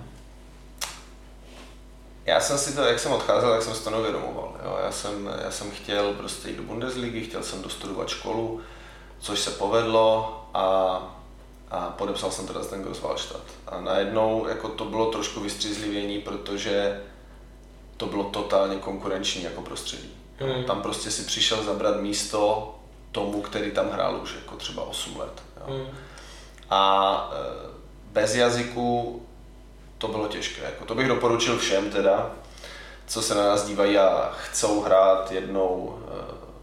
Já jsem si to, jak jsem odcházel, tak jsem si to neuvědomoval. Jo? Já, jsem, já jsem chtěl prostě jít do Bundesligy, chtěl jsem dostudovat školu, což se povedlo a, a podepsal jsem teda ten Grosswaldstadt. A najednou jako to bylo trošku vystřízlivění, protože to bylo totálně konkurenční jako prostředí. Hmm. Tam prostě si přišel zabrat místo tomu, který tam hrál už jako třeba 8 let. Jo. Hmm. A e, bez jazyku to bylo těžké. Jako to bych doporučil všem teda, co se na nás dívají a chcou hrát jednou e,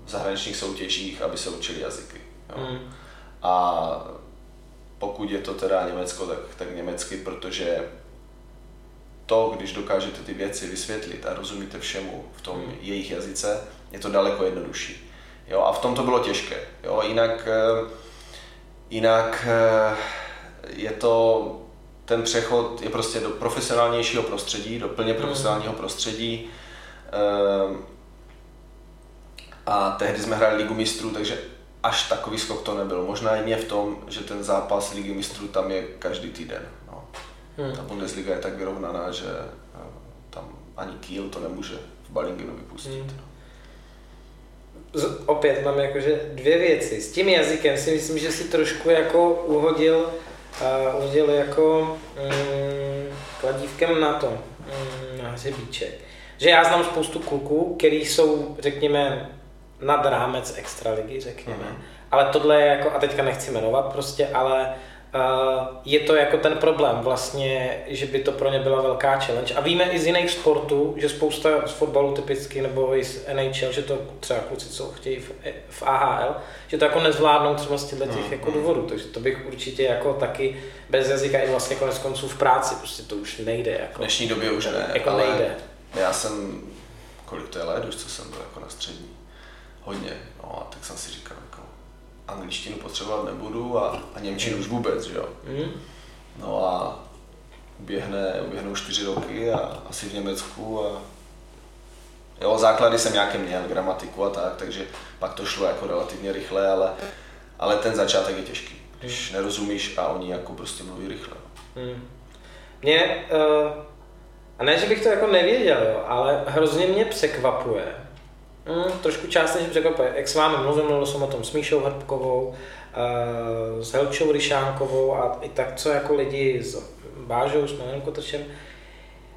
v zahraničních soutěžích, aby se učili jazyky. Jo. Hmm. A pokud je to teda Německo, tak, tak německy, protože to, když dokážete ty věci vysvětlit a rozumíte všemu v tom hmm. jejich jazyce, je to daleko jednodušší. Jo, a v tom to bylo těžké. Jo, jinak, eh, jinak eh, je to, ten přechod je prostě do profesionálnějšího prostředí, do plně hmm. profesionálního prostředí. Eh, a tehdy jsme hráli Ligu mistrů, takže až takový skok to nebyl. Možná je v tom, že ten zápas Ligy mistrů tam je každý týden. Hmm. Ta Bundesliga je tak vyrovnaná, že eh, tam ani Kiel to nemůže v Balingenu vypustit. Hmm. Z, opět mám jakože dvě věci. S tím jazykem si myslím, že si trošku jako uhodil, uh, uhodil jako um, kladívkem na to, um, na hřebíček. Že já znám spoustu kluků, který jsou, řekněme, nad rámec extraligy, řekněme. Hmm. Ale tohle je jako, a teďka nechci jmenovat prostě, ale je to jako ten problém vlastně, že by to pro ně byla velká challenge. A víme i z jiných sportů, že spousta z fotbalu typicky nebo i z NHL, že to třeba kluci, co chtějí v, v AHL, že to jako nezvládnou třeba z těchto těch mm, jako mm. důvodů. Takže to bych určitě jako taky bez jazyka i vlastně konec konců v práci, prostě to už nejde. Jako, v dnešní době už ne, jako ale nejde. Já jsem, kolik to je let už, co jsem byl jako na střední, hodně, no a tak jsem si říkal, angličtinu potřebovat nebudu a, a němčinu už vůbec, že jo. Mm. No a uběhne, uběhnou čtyři roky a asi v Německu a jo, základy jsem nějaké měl, gramatiku a tak, takže pak to šlo jako relativně rychle, ale, ale ten začátek je těžký, když mm. nerozumíš a oni jako prostě mluví rychle. Mm. Mě, uh, a ne, že bych to jako nevěděl, jo, ale hrozně mě překvapuje, Mm, trošku částečně překvapuje. Jak s vámi mluvím, mluvil jsem o tom s Míšou Hrbkovou, uh, s Helčou Ryšánkovou a i tak, co jako lidi s Bážou, s Milanem Kotrčem.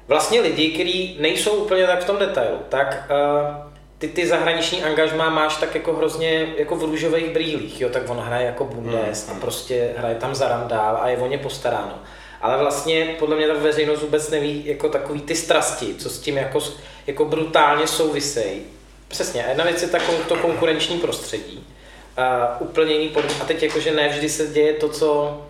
Vlastně lidi, kteří nejsou úplně tak v tom detailu, tak uh, ty, ty zahraniční angažmá máš tak jako hrozně jako v růžových brýlích, jo, tak on hraje jako Bundes mm. a prostě hraje tam za randál a je o ně postaráno. Ale vlastně podle mě ta veřejnost vůbec neví jako takový ty strasti, co s tím jako, jako brutálně souvisejí Přesně, jedna věc je takovou to konkurenční prostředí. Uh, úplně jiný podmínky. A teď jakože ne vždy se děje to, co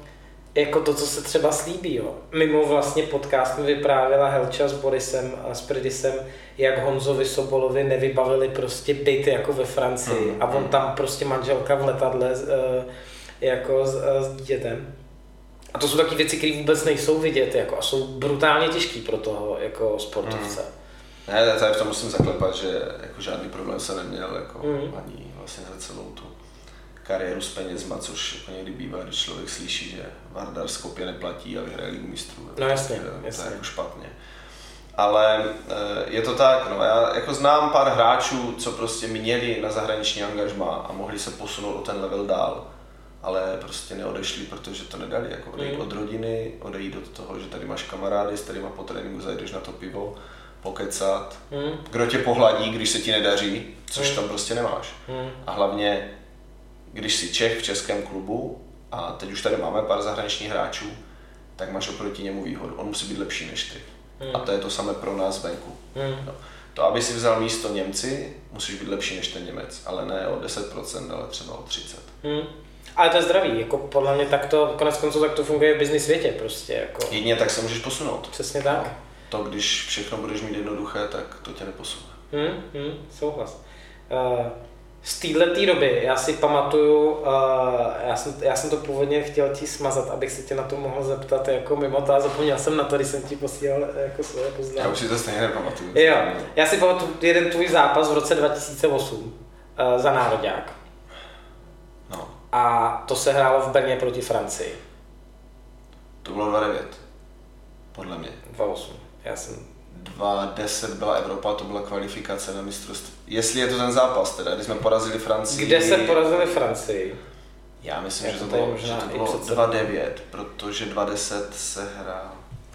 jako to, co se třeba slíbí. Jo. Mimo vlastně podcast mi vyprávěla Helča s Borisem a s Pridisem, jak Honzovi Sobolovi nevybavili prostě byt jako ve Francii mm, a on tam prostě manželka v letadle uh, jako s, uh, s dětem. A to jsou taky věci, které vůbec nejsou vidět jako, a jsou brutálně těžké pro toho jako sportovce. Mm. Ne, tady v tom musím zaklepat, že jako žádný problém se neměl jako mm. ani vlastně za celou tu kariéru s penězma, což jako někdy bývá, když člověk slyší, že Vardar Skopje neplatí a vyhraje ligu mistrů. No jasně, to, jasně. To je jako špatně. Ale eh, je to tak, no, já jako znám pár hráčů, co prostě měli na zahraniční angažma a mohli se posunout o ten level dál, ale prostě neodešli, protože to nedali, jako odejít mm. od rodiny, odejít od toho, že tady máš kamarády, s kterýma po tréninku zajdeš na to pivo, pokecat, mm. kdo tě pohladí, když se ti nedaří, což mm. tam prostě nemáš. Mm. A hlavně, když jsi Čech v českém klubu, a teď už tady máme pár zahraničních hráčů, tak máš oproti němu výhodu. On musí být lepší než ty. Hmm. A to je to samé pro nás venku. Hmm. No. To, aby si vzal místo Němci, musíš být lepší než ten Němec, ale ne o 10%, ale třeba o 30%. Hmm. Ale to je zdraví, jako podle mě tak to, konec konců tak to funguje v business světě prostě. Jako... Jedině tak se můžeš posunout. Přesně tak. No. To, když všechno budeš mít jednoduché, tak to tě neposune. Hmm, hmm, souhlas. Uh, z této doby, já si pamatuju, uh, já, jsem, já jsem to původně chtěl ti smazat, abych se tě na to mohl zeptat jako mimo to a zapomněl jsem na to, když jsem ti posílal jako svoje poznání. Já už si to stejně nepamatuju. Jo, já si pamatuju jeden tvůj zápas v roce 2008 uh, za národák. No. A to se hrálo v Brně proti Francii. To bylo 2-9, podle mě. 2-8, já jsem 2010 byla Evropa, to byla kvalifikace na mistrovství. Jestli je to ten zápas teda, když jsme porazili Francii. Kde se porazili Francii? Já myslím, že to, bylo, že to bylo 2-9, protože 2010 se hrál.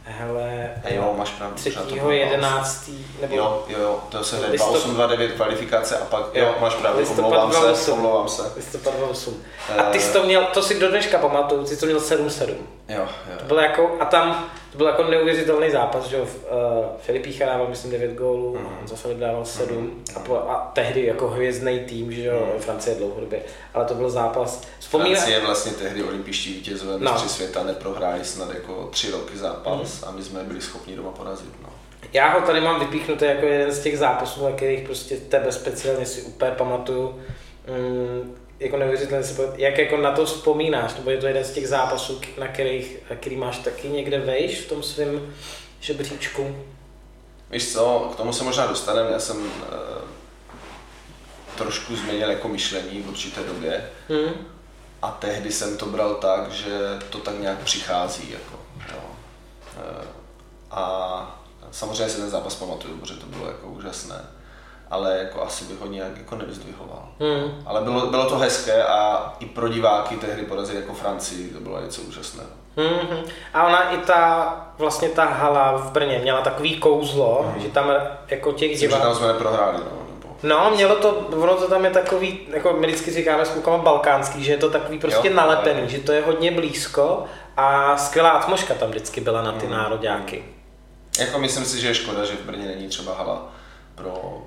Hele, jo, máš pravdu. 3. 11. Nebo... Jo, jo, jo, to se hraje 2-8-2-9 kvalifikace a pak, jo, jo máš pravdu, omlouvám se, omlouvám se. Listopad 8. A ty jsi to měl, to si do dneška pamatuju, ty jsi to měl 7-7. Jo, jo. To bylo jako, a tam, to byl jako neuvěřitelný zápas, že uh, Filip Jícha dával, myslím, 9 gólů, mm. Honza Filip dával 7 mm. a, po, a, tehdy jako hvězdný tým, že jo, mm. Francie dlouhodobě, ale to byl zápas. Vzpomíná... Francie vlastně tehdy olympijští vítězové no. světa neprohráli snad jako tři roky zápas mm. a my jsme byli schopni doma porazit. No. Já ho tady mám vypíchnutý jako jeden z těch zápasů, na kterých prostě tebe speciálně si úplně pamatuju. Mm, jako neuvěřitelně si jak jako na to vzpomínáš, nebo je to jeden z těch zápasů, na kterých, který máš taky někde vejš v tom svém žebříčku? Víš co, k tomu se možná dostaneme, já jsem e, trošku změnil jako myšlení v určité době hmm. a tehdy jsem to bral tak, že to tak nějak přichází. Jako, jo. E, a samozřejmě si ten zápas pamatuju, protože to bylo jako úžasné ale jako asi bych ho nějak jako nevyzdvihoval. Hmm. Ale bylo, bylo to hezké a i pro diváky tehdy porazit jako Francii, to bylo něco úžasného. Hmm. A ona i ta, vlastně ta hala v Brně měla takový kouzlo, hmm. že tam jako těch diváků... tam jsme neprohráli, no. No, mělo to, ono to tam je takový, jako my vždycky říkáme s klukama balkánský, že je to takový prostě jo, nalepený, ale... že to je hodně blízko a skvělá atmoška tam vždycky byla na ty hmm. nároďáky. Jako myslím si, že je škoda, že v Brně není třeba hala pro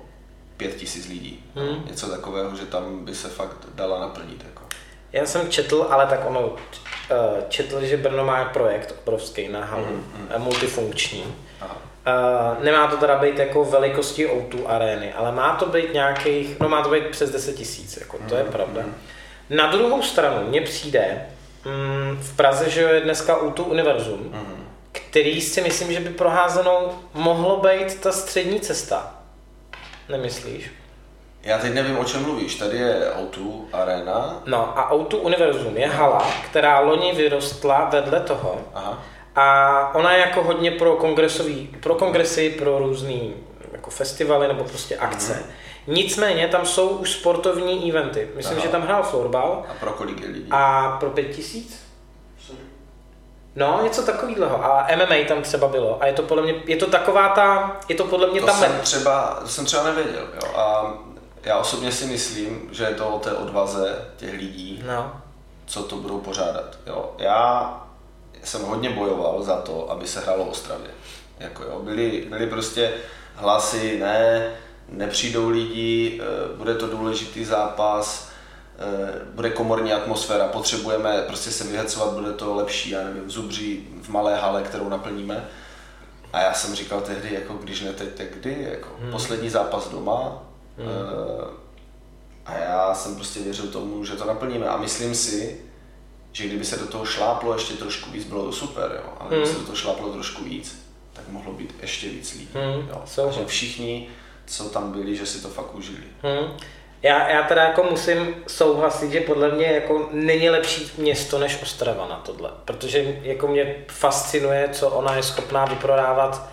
pět tisíc lidí. Hmm. Něco takového, že tam by se fakt dala naplnit. Jako. Já jsem četl, ale tak ono, eh, četl, že Brno má projekt obrovský na halu, hmm, hmm. multifunkční. Aha. Uh, nemá to teda být jako velikosti O2 arény, ale má to být nějakých, no má to být přes 10 tisíc, jako to je hmm, pravda. Hmm. Na druhou stranu mně přijde, mm, v Praze, že je dneska O2 Univerzum, hmm. který si myslím, že by proházenou mohlo být ta střední cesta. Nemyslíš? Já teď nevím, o čem mluvíš. Tady je O2 Arena. No a O2 Univerzum je hala, která loni vyrostla vedle toho. Aha. A ona je jako hodně pro kongresový, pro kongresy, pro různý jako festivaly nebo prostě akce. Mm. Nicméně tam jsou už sportovní eventy. Myslím, Aha. že tam hrál florbal. A pro kolik lidí? A pro pět tisíc? No, něco takového. A MMA tam třeba bylo. A je to podle mě, je to taková ta, je to podle mě to tam... Jsem třeba, to jsem třeba nevěděl, jo. A já osobně si myslím, že je to o té odvaze těch lidí, no. co to budou pořádat. Jo. Já jsem hodně bojoval za to, aby se hrálo v Ostravě. Jako jo, byly, byly prostě hlasy, ne, nepřijdou lidi, eh, bude to důležitý zápas, bude komorní atmosféra, potřebujeme prostě se vyhecovat, bude to lepší, já nevím, zubří v malé hale, kterou naplníme. A já jsem říkal tehdy, jako když ne teď, tak kdy, jako hmm. poslední zápas doma. Hmm. Eh, a já jsem prostě věřil tomu, že to naplníme. A myslím si, že kdyby se do toho šláplo ještě trošku víc, bylo to super, jo. ale kdyby hmm. se do toho šláplo trošku víc, tak mohlo být ještě víc lidí. Hmm. Jo. že všichni, co tam byli, že si to fakt užili. Hmm. Já, já teda jako musím souhlasit, že podle mě jako není lepší město než Ostrava na tohle, protože jako mě fascinuje, co ona je schopná vyprodávat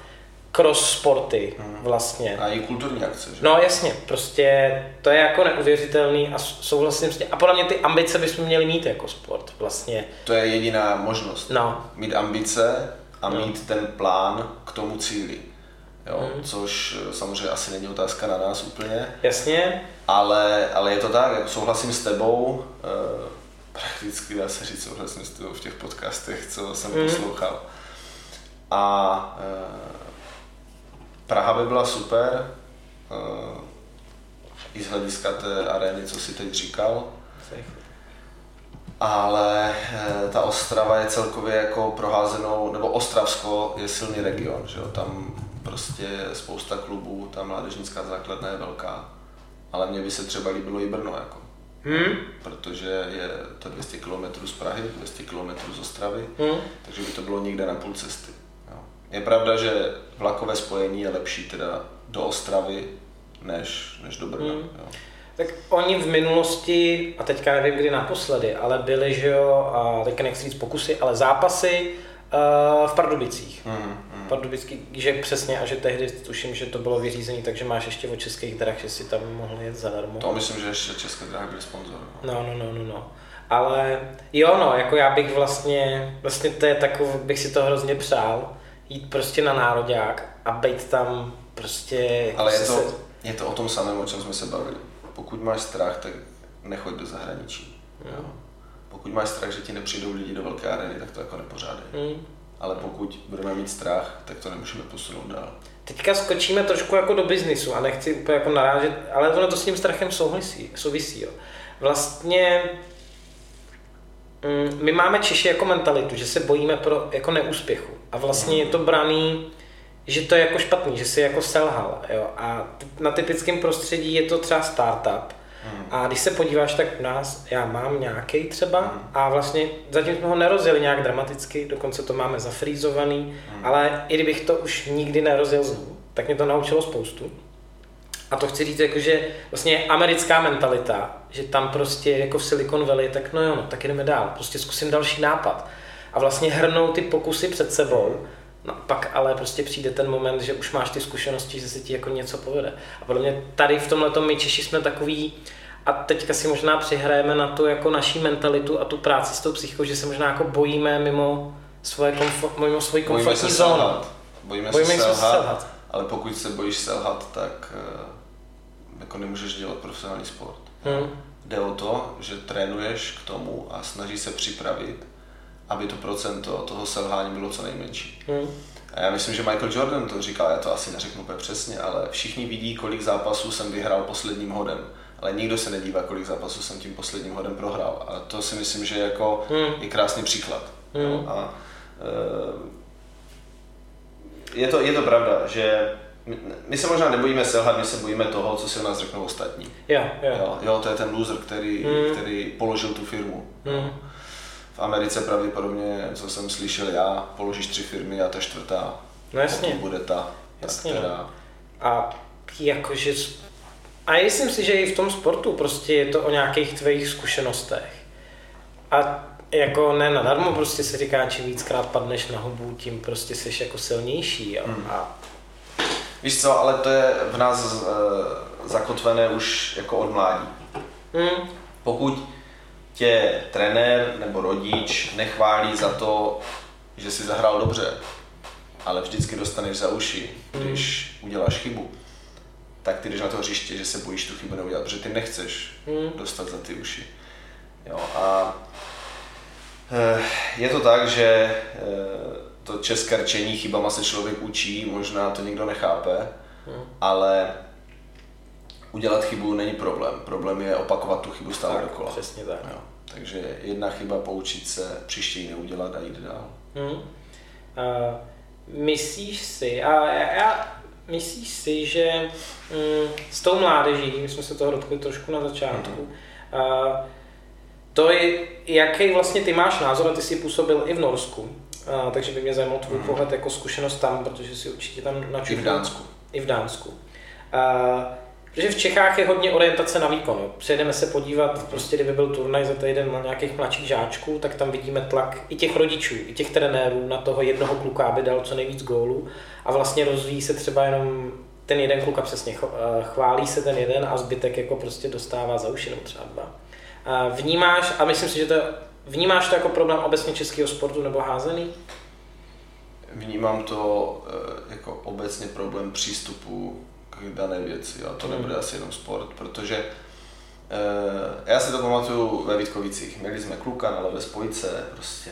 cross sporty hmm. vlastně. A i kulturní akce, že? No jasně, prostě to je jako neuvěřitelný a souhlasím s tím. A podle mě ty ambice bychom měli mít jako sport vlastně. To je jediná možnost. No. Mít ambice a no. mít ten plán k tomu cíli. Jo, hmm. což eh, samozřejmě asi není otázka na nás úplně. Jasně. Ale, ale je to tak, jako souhlasím s tebou, eh, prakticky dá se říct, souhlasím s tebou v těch podcastech, co jsem hmm. poslouchal. A eh, Praha by byla super, uh, i z hlediska té arény, co si teď říkal. Ale uh, ta Ostrava je celkově jako proházenou, nebo Ostravsko je silný region, že jo? tam prostě spousta klubů, ta mládežnická základna je velká. Ale mně by se třeba líbilo i Brno, jako. Hmm. Protože je to 200 km z Prahy, 200 km z Ostravy, hmm. takže by to bylo někde na půl cesty. Je pravda, že vlakové spojení je lepší teda do Ostravy než, než do Brna. Hmm. Jo. Tak oni v minulosti, a teďka nevím kdy naposledy, ale byly, že jo, a teďka nechci říct pokusy, ale zápasy uh, v Pardubicích. Hmm. Pardubický, že přesně a že tehdy tuším, že to bylo vyřízené, takže máš ještě o českých drah, že si tam mohl jet zadarmo. To myslím, že ještě české dráhy byly sponzor. No, no, no, no, no. Ale jo, no, jako já bych vlastně, vlastně to je takový, bych si to hrozně přál, jít prostě na nároďák a být tam prostě... Jako Ale je to, se... je to o tom samém, o čem jsme se bavili. Pokud máš strach, tak nechoď do zahraničí. Mm. Jo. Pokud máš strach, že ti nepřijdou lidi do velké areny, tak to jako nepořádej. Mm. Ale pokud budeme mít strach, tak to nemůžeme posunout dál. Teďka skočíme trošku jako do biznisu a nechci úplně jako narážet, ale ono to s tím strachem souvisí. souvisí jo. Vlastně mm, my máme Češi jako mentalitu, že se bojíme pro jako neúspěchu. A vlastně je to braný, že to je jako špatný, že si jako selhal. Jo? A na typickém prostředí je to třeba startup. Hmm. A když se podíváš, tak u nás, já mám nějaký třeba hmm. a vlastně zatím jsme ho nerozjeli nějak dramaticky, dokonce to máme zafrýzovaný, hmm. ale i kdybych to už nikdy nerozjel znovu, tak mě to naučilo spoustu. A to chci říct, jako, že vlastně americká mentalita, že tam prostě jako v Silicon Valley, tak no jo, no, tak jdeme dál, prostě zkusím další nápad a vlastně hrnou ty pokusy před sebou, no pak ale prostě přijde ten moment, že už máš ty zkušenosti, že se ti jako něco povede. A podle mě tady v tomhle my Češi jsme takový, a teďka si možná přihrajeme na tu jako naší mentalitu a tu práci s tou psychikou, že se možná jako bojíme mimo svoje komfort, mimo svoji komfortní zónu. Bojíme, bojíme se selhat, selhat, ale pokud se bojíš selhat, tak eh, jako nemůžeš dělat profesionální sport. Hmm. Jde o to, že trénuješ k tomu a snaží se připravit aby to procento toho selhání bylo co nejmenší. Hmm. A já myslím, že Michael Jordan to říkal, já to asi neřeknu úplně přesně, ale všichni vidí, kolik zápasů jsem vyhrál posledním hodem. Ale nikdo se nedívá, kolik zápasů jsem tím posledním hodem prohrál. A to si myslím, že jako hmm. je krásný příklad. Hmm. A, e, je, to, je to pravda, že my se možná nebojíme selhat, my se bojíme toho, co si o nás řeknou ostatní. Yeah, yeah. Jo, jo, to je ten loser, který, hmm. který položil tu firmu. Hmm v Americe pravděpodobně, co jsem slyšel já, položíš tři firmy a ta čtvrtá no jasně. bude ta, jasně, ta která... A jakože... A myslím si, že i v tom sportu prostě je to o nějakých tvých zkušenostech. A jako ne nadarmo prostě se říká, čím víckrát padneš na hubu, tím prostě jsi jako silnější. Jo? Hmm. A... Víš co, ale to je v nás uh, zakotvené už jako od mládí. Hmm. Pokud tě trenér nebo rodič nechválí za to, že si zahrál dobře, ale vždycky dostaneš za uši, když mm. uděláš chybu, tak ty jdeš na to hřiště, že se bojíš tu chybu neudělat, protože ty nechceš mm. dostat za ty uši. Jo, a e, je to tak, že e, to české rčení chybama se člověk učí, možná to někdo nechápe, mm. ale udělat chybu není problém. Problém je opakovat tu chybu stále tak, dokola. Přesně tak. Jo. Takže jedna chyba poučit se, příště ji neudělat a jít dál. Hmm. Uh, myslíš si, a já, já myslíš si, že um, s tou mládeží, my jsme se toho dotkli trošku na začátku, hmm. uh, to je, jaký vlastně ty máš názor, a ty jsi působil i v Norsku, uh, takže by mě zajímal tvůj hmm. pohled jako zkušenost tam, protože si určitě tam načutil. I v Dánsku. I v Dánsku. Uh, Protože v Čechách je hodně orientace na výkon. Jo. Přijedeme se podívat, prostě kdyby byl turnaj za týden na nějakých mladších žáčků, tak tam vidíme tlak i těch rodičů, i těch trenérů na toho jednoho kluka, aby dal co nejvíc gólů. A vlastně rozvíjí se třeba jenom ten jeden kluk a přesně eh, chválí se ten jeden a zbytek jako prostě dostává za uši nebo třeba dva. Vnímáš, a myslím si, že to vnímáš to jako problém obecně českého sportu nebo házený? Vnímám to eh, jako obecně problém přístupu k dané věci a to nebude asi jenom sport, protože e, já si to pamatuju ve Vítkovicích. Měli jsme kluka na levé spojce, prostě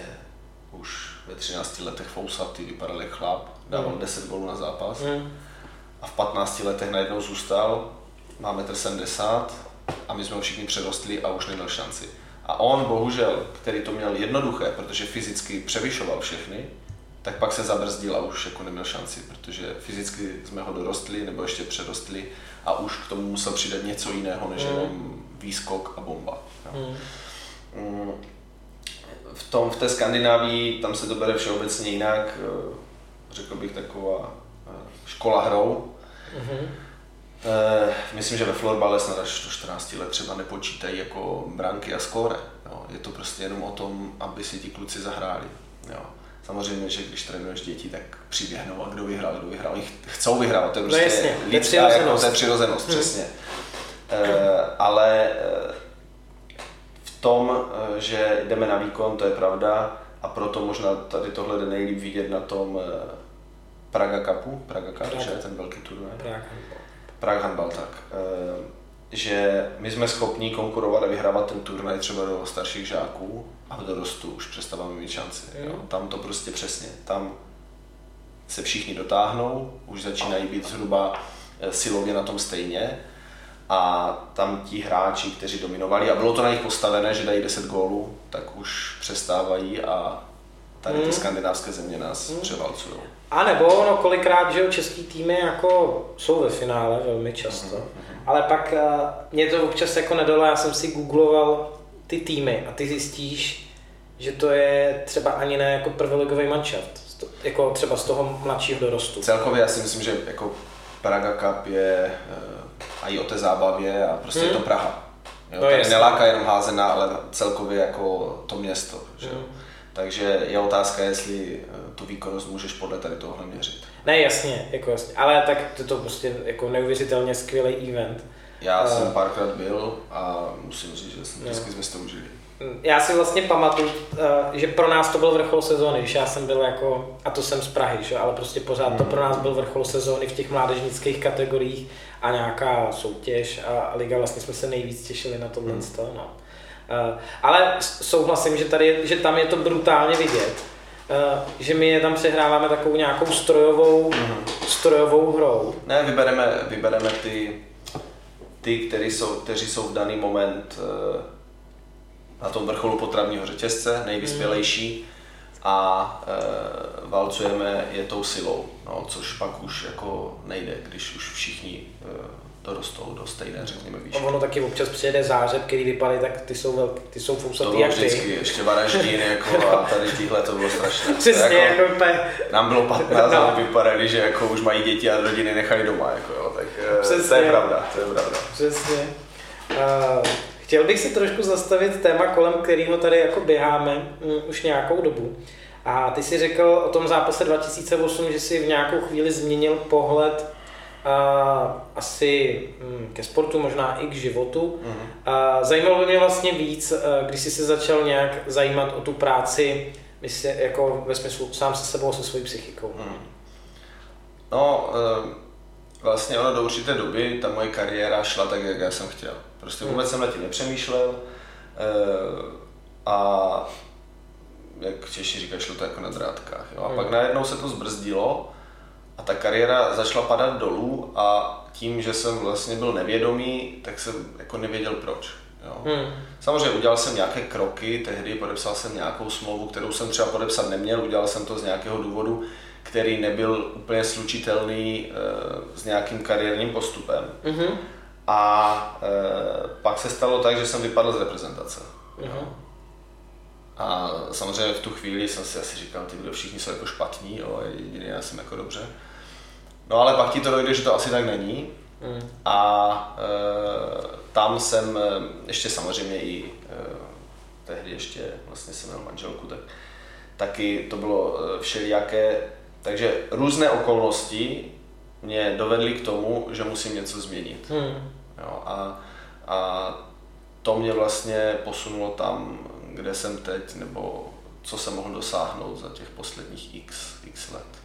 už ve 13 letech fousatý, vypadal jak chlap, dával hmm. 10 gólů na zápas hmm. a v 15 letech najednou zůstal, má 1,70 m a my jsme ho všichni přerostli a už neměl šanci. A on bohužel, který to měl jednoduché, protože fyzicky převyšoval všechny, tak pak se zabrzdil a už jako neměl šanci, protože fyzicky jsme ho dorostli nebo ještě přerostli a už k tomu musel přidat něco jiného než mm. jenom výskok a bomba. Mm. V, tom, v té Skandinávii tam se to bere všeobecně jinak, eh, řekl bych taková eh, škola hrou. Mm-hmm. Myslím, že ve florbale snad až do 14 let třeba nepočítají jako branky a skóre. Je to prostě jenom o tom, aby si ti kluci zahráli. Jo. Samozřejmě, že když trénuješ děti, tak přiběhnou a kdo vyhrál, kdo vyhrál. Oni chcou vyhrát, to je no prostě no jasně, lidská, jako, to je přirozenost, hmm. přesně. E, ale e, v tom, e, že jdeme na výkon, to je pravda a proto možná tady tohle jde nejlíp vidět na tom Praga Cupu, Praga Cup, Praga. že ten velký turnaj. Praga Praga Handball, tak. E, že my jsme schopni konkurovat a vyhrávat ten turnaj třeba do starších žáků a v dorostu už přestáváme mít šanci. Jo. Tam to prostě přesně, tam se všichni dotáhnou, už začínají být zhruba eh, silově na tom stejně a tam ti hráči, kteří dominovali a bylo to na nich postavené, že dají 10 gólů, tak už přestávají a tady ty hmm. skandinávské země nás hmm. převalcují. A nebo no, kolikrát, že český týmy jako jsou ve finále velmi často, mm-hmm. ale pak uh, mě to občas jako nedalo, já jsem si googloval ty týmy a ty zjistíš, že to je třeba ani ne jako prvoligový manšaft, jako třeba z toho mladšího dorostu. Celkově já si myslím, že jako Praga Cup je uh, a i o té zábavě a prostě hmm. je to Praha. Jo, to tady neláká jenom házená, ale celkově jako to město. Že? Hmm. Takže je otázka, jestli eh, tu výkonnost můžeš podle tady tohle měřit. Ne, jasně, jako jasně. Ale tak to, to prostě jako neuvěřitelně skvělý event. Já uh, jsem párkrát byl a musím říct, že jsem no. vždycky jsme to užili. Já si vlastně pamatuju, eh, že pro nás to byl vrchol sezóny, když já jsem byl jako, a to jsem z Prahy, že? ale prostě pořád to pro nás byl vrchol sezóny v těch mládežnických kategoriích a nějaká soutěž a liga, vlastně jsme se nejvíc těšili na tohle. Hmm. No. Eh, ale souhlasím, že, tady, že tam je to brutálně vidět, eh, že my je tam přehráváme takovou nějakou strojovou, mm-hmm. strojovou hrou. Ne, vybereme, vybereme ty, ty kteří jsou, kteří jsou v daný moment eh, na tom vrcholu potravního řetězce, nejvyspělejší mm. a e, valcujeme je tou silou, no, což pak už jako nejde, když už všichni e, dorostou do stejné, řekněme, výšky. Ono taky občas přijede zářeb, který vypadají, tak ty jsou, velký, ty jsou fousatý jak vždycky, ty. ještě varaždín, jako a tady tíhle to bylo strašné. <laughs> Přesně, jako, jako úplně... Nám bylo 15 no. a vypadali, že jako už mají děti a rodiny nechali doma, jako jo, tak eh, Přesně. to je pravda, to je pravda. Přesně. Uh, chtěl bych si trošku zastavit téma, kolem kterého tady jako běháme um, už nějakou dobu. A ty si řekl o tom zápase 2008, že si v nějakou chvíli změnil pohled a asi hm, ke sportu, možná i k životu. Mm-hmm. A zajímalo by mě vlastně víc, když jsi se začal nějak zajímat o tu práci, myslím, jako ve smyslu sám se sebou, se svojí psychikou. Mm. No, e, vlastně ono do určité doby ta moje kariéra šla tak, jak já jsem chtěl. Prostě mhm. vůbec mm. jsem na tím nepřemýšlel e, a jak Češi říkají, šlo to jako na drátkách. Jo? A mm. pak najednou se to zbrzdilo a ta kariéra začala padat dolů a tím, že jsem vlastně byl nevědomý, tak jsem jako nevěděl proč. Jo. Hmm. Samozřejmě udělal jsem nějaké kroky, tehdy podepsal jsem nějakou smlouvu, kterou jsem třeba podepsat neměl, udělal jsem to z nějakého důvodu, který nebyl úplně slučitelný e, s nějakým kariérním postupem. hmm A e, pak se stalo tak, že jsem vypadl z reprezentace. hmm Jo. A samozřejmě v tu chvíli jsem si asi říkal, ty všichni jsou jako špatní, jo, jediný já jsem jako dobře. No ale pak ti to dojde, že to asi tak není. Mm. A e, tam jsem ještě samozřejmě i e, tehdy ještě vlastně jsem měl manželku, tak taky to bylo všelijaké. Takže různé okolnosti mě dovedly k tomu, že musím něco změnit. Mm. Jo, a, a to mě vlastně posunulo tam, kde jsem teď, nebo co jsem mohl dosáhnout za těch posledních x, x let.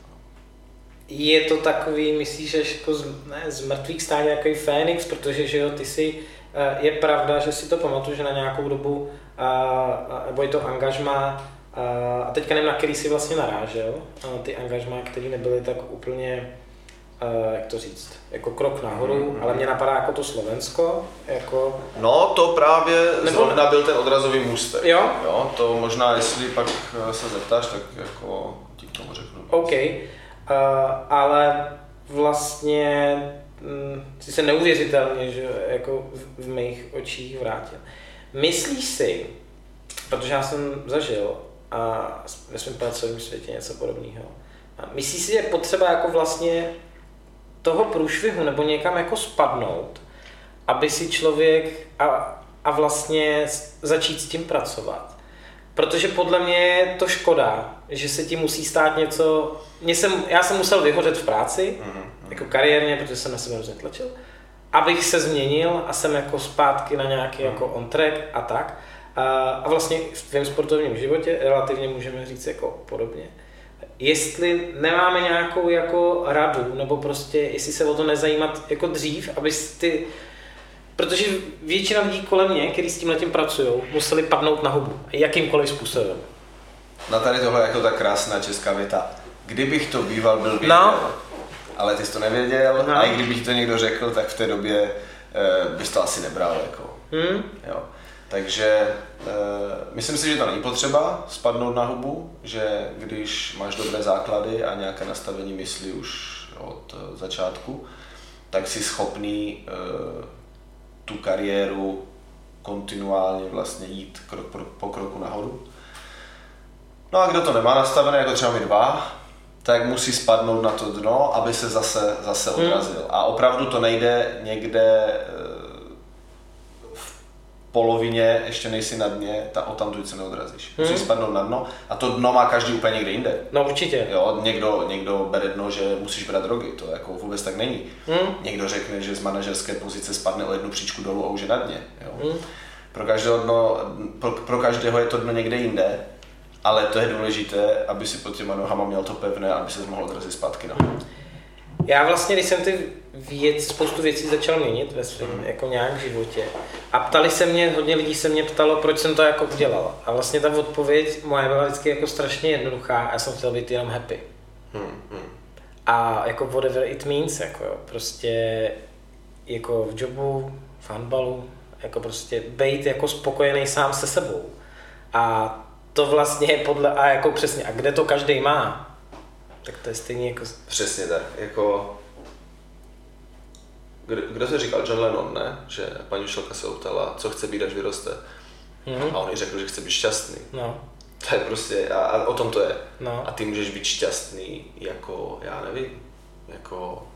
Je to takový, myslíš, že jako z, ne, z mrtvých stání jako Fénix, protože že jo, ty si, eh, je pravda, že si to pamatuju, že na nějakou dobu, nebo je to angažma, a teďka nevím, na který si vlastně narážel, ty angažma, které nebyly tak úplně uh, jak to říct, jako krok nahoru, mm-hmm. ale mě napadá jako to Slovensko, jako... No, to právě Nebo... zrovna byl ten odrazový můstek. Jo? Jo, to možná, jestli pak eh, se zeptáš, tak jako ti k tomu řeknu. OK, uh, ale vlastně si se neuvěřitelně, že jako v, v mých očích vrátil. Myslíš si, protože já jsem zažil a ve svém pracovním světě něco podobného, myslíš si, že je potřeba jako vlastně toho průšvihu nebo někam jako spadnout, aby si člověk a, a vlastně začít s tím pracovat. Protože podle mě je to škoda, že se ti musí stát něco, mě jsem, já jsem musel vyhořet v práci, mm-hmm. jako kariérně, protože jsem na sebe hrozně tlačil, abych se změnil a jsem jako zpátky na nějaký mm-hmm. jako on track a tak. A, a vlastně v tvém sportovním životě relativně můžeme říct jako podobně jestli nemáme nějakou jako radu, nebo prostě jestli se o to nezajímat jako dřív, aby ty, protože většina lidí kolem mě, kteří s tím letím pracují, museli padnout na hubu, jakýmkoliv způsobem. No tady tohle je jako ta krásná česká věta. Kdybych to býval, byl věděl, no. ale ty jsi to nevěděl no. a i kdybych to někdo řekl, tak v té době e, bys to asi nebral. Jako. Hmm. Jo. Takže e, myslím si, že to není potřeba spadnout na hubu, že když máš dobré základy a nějaké nastavení mysli už od e, začátku, tak jsi schopný tu kariéru kontinuálně vlastně jít krok pro, po kroku nahoru. No a kdo to nemá nastavené, jako třeba my dva, tak musí spadnout na to dno, aby se zase, zase hmm. odrazil. A opravdu to nejde někde polovině, ještě nejsi na dně, ta o tam se neodrazíš. Hmm. Musíš spadnout na dno a to dno má každý úplně někde jinde. No určitě. Jo, někdo, někdo bere dno, že musíš brát drogy, to jako vůbec tak není. Hmm. Někdo řekne, že z manažerské pozice spadne o jednu příčku dolů a už je na dně. Jo. Hmm. Pro, každého dno, pro, pro každého je to dno někde jinde, ale to je důležité, aby si pod těma nohama měl to pevné, aby se mohl odrazit zpátky nahoru. Já vlastně, když jsem ty věc, spoustu věcí začal měnit ve svém mm. jako nějak životě a ptali se mě, hodně lidí se mě ptalo, proč jsem to jako udělal. A vlastně ta odpověď moje byla vždycky jako strašně jednoduchá, já jsem chtěl být jenom happy. Mm. A jako whatever it means, jako jo, prostě jako v jobu, v handbalu, jako prostě být jako spokojený sám se sebou. A to vlastně je podle, a jako přesně, a kde to každý má, tak to je stejně jako... Přesně tak, jako... Kdo, kdo to říkal? John Lennon, ne? Že paní učitelka se optala, co chce být, až vyroste. Mm-hmm. A on jí řekl, že chce být šťastný. No. To je prostě, a, a o tom to je. No. A ty můžeš být šťastný jako, já nevím, jako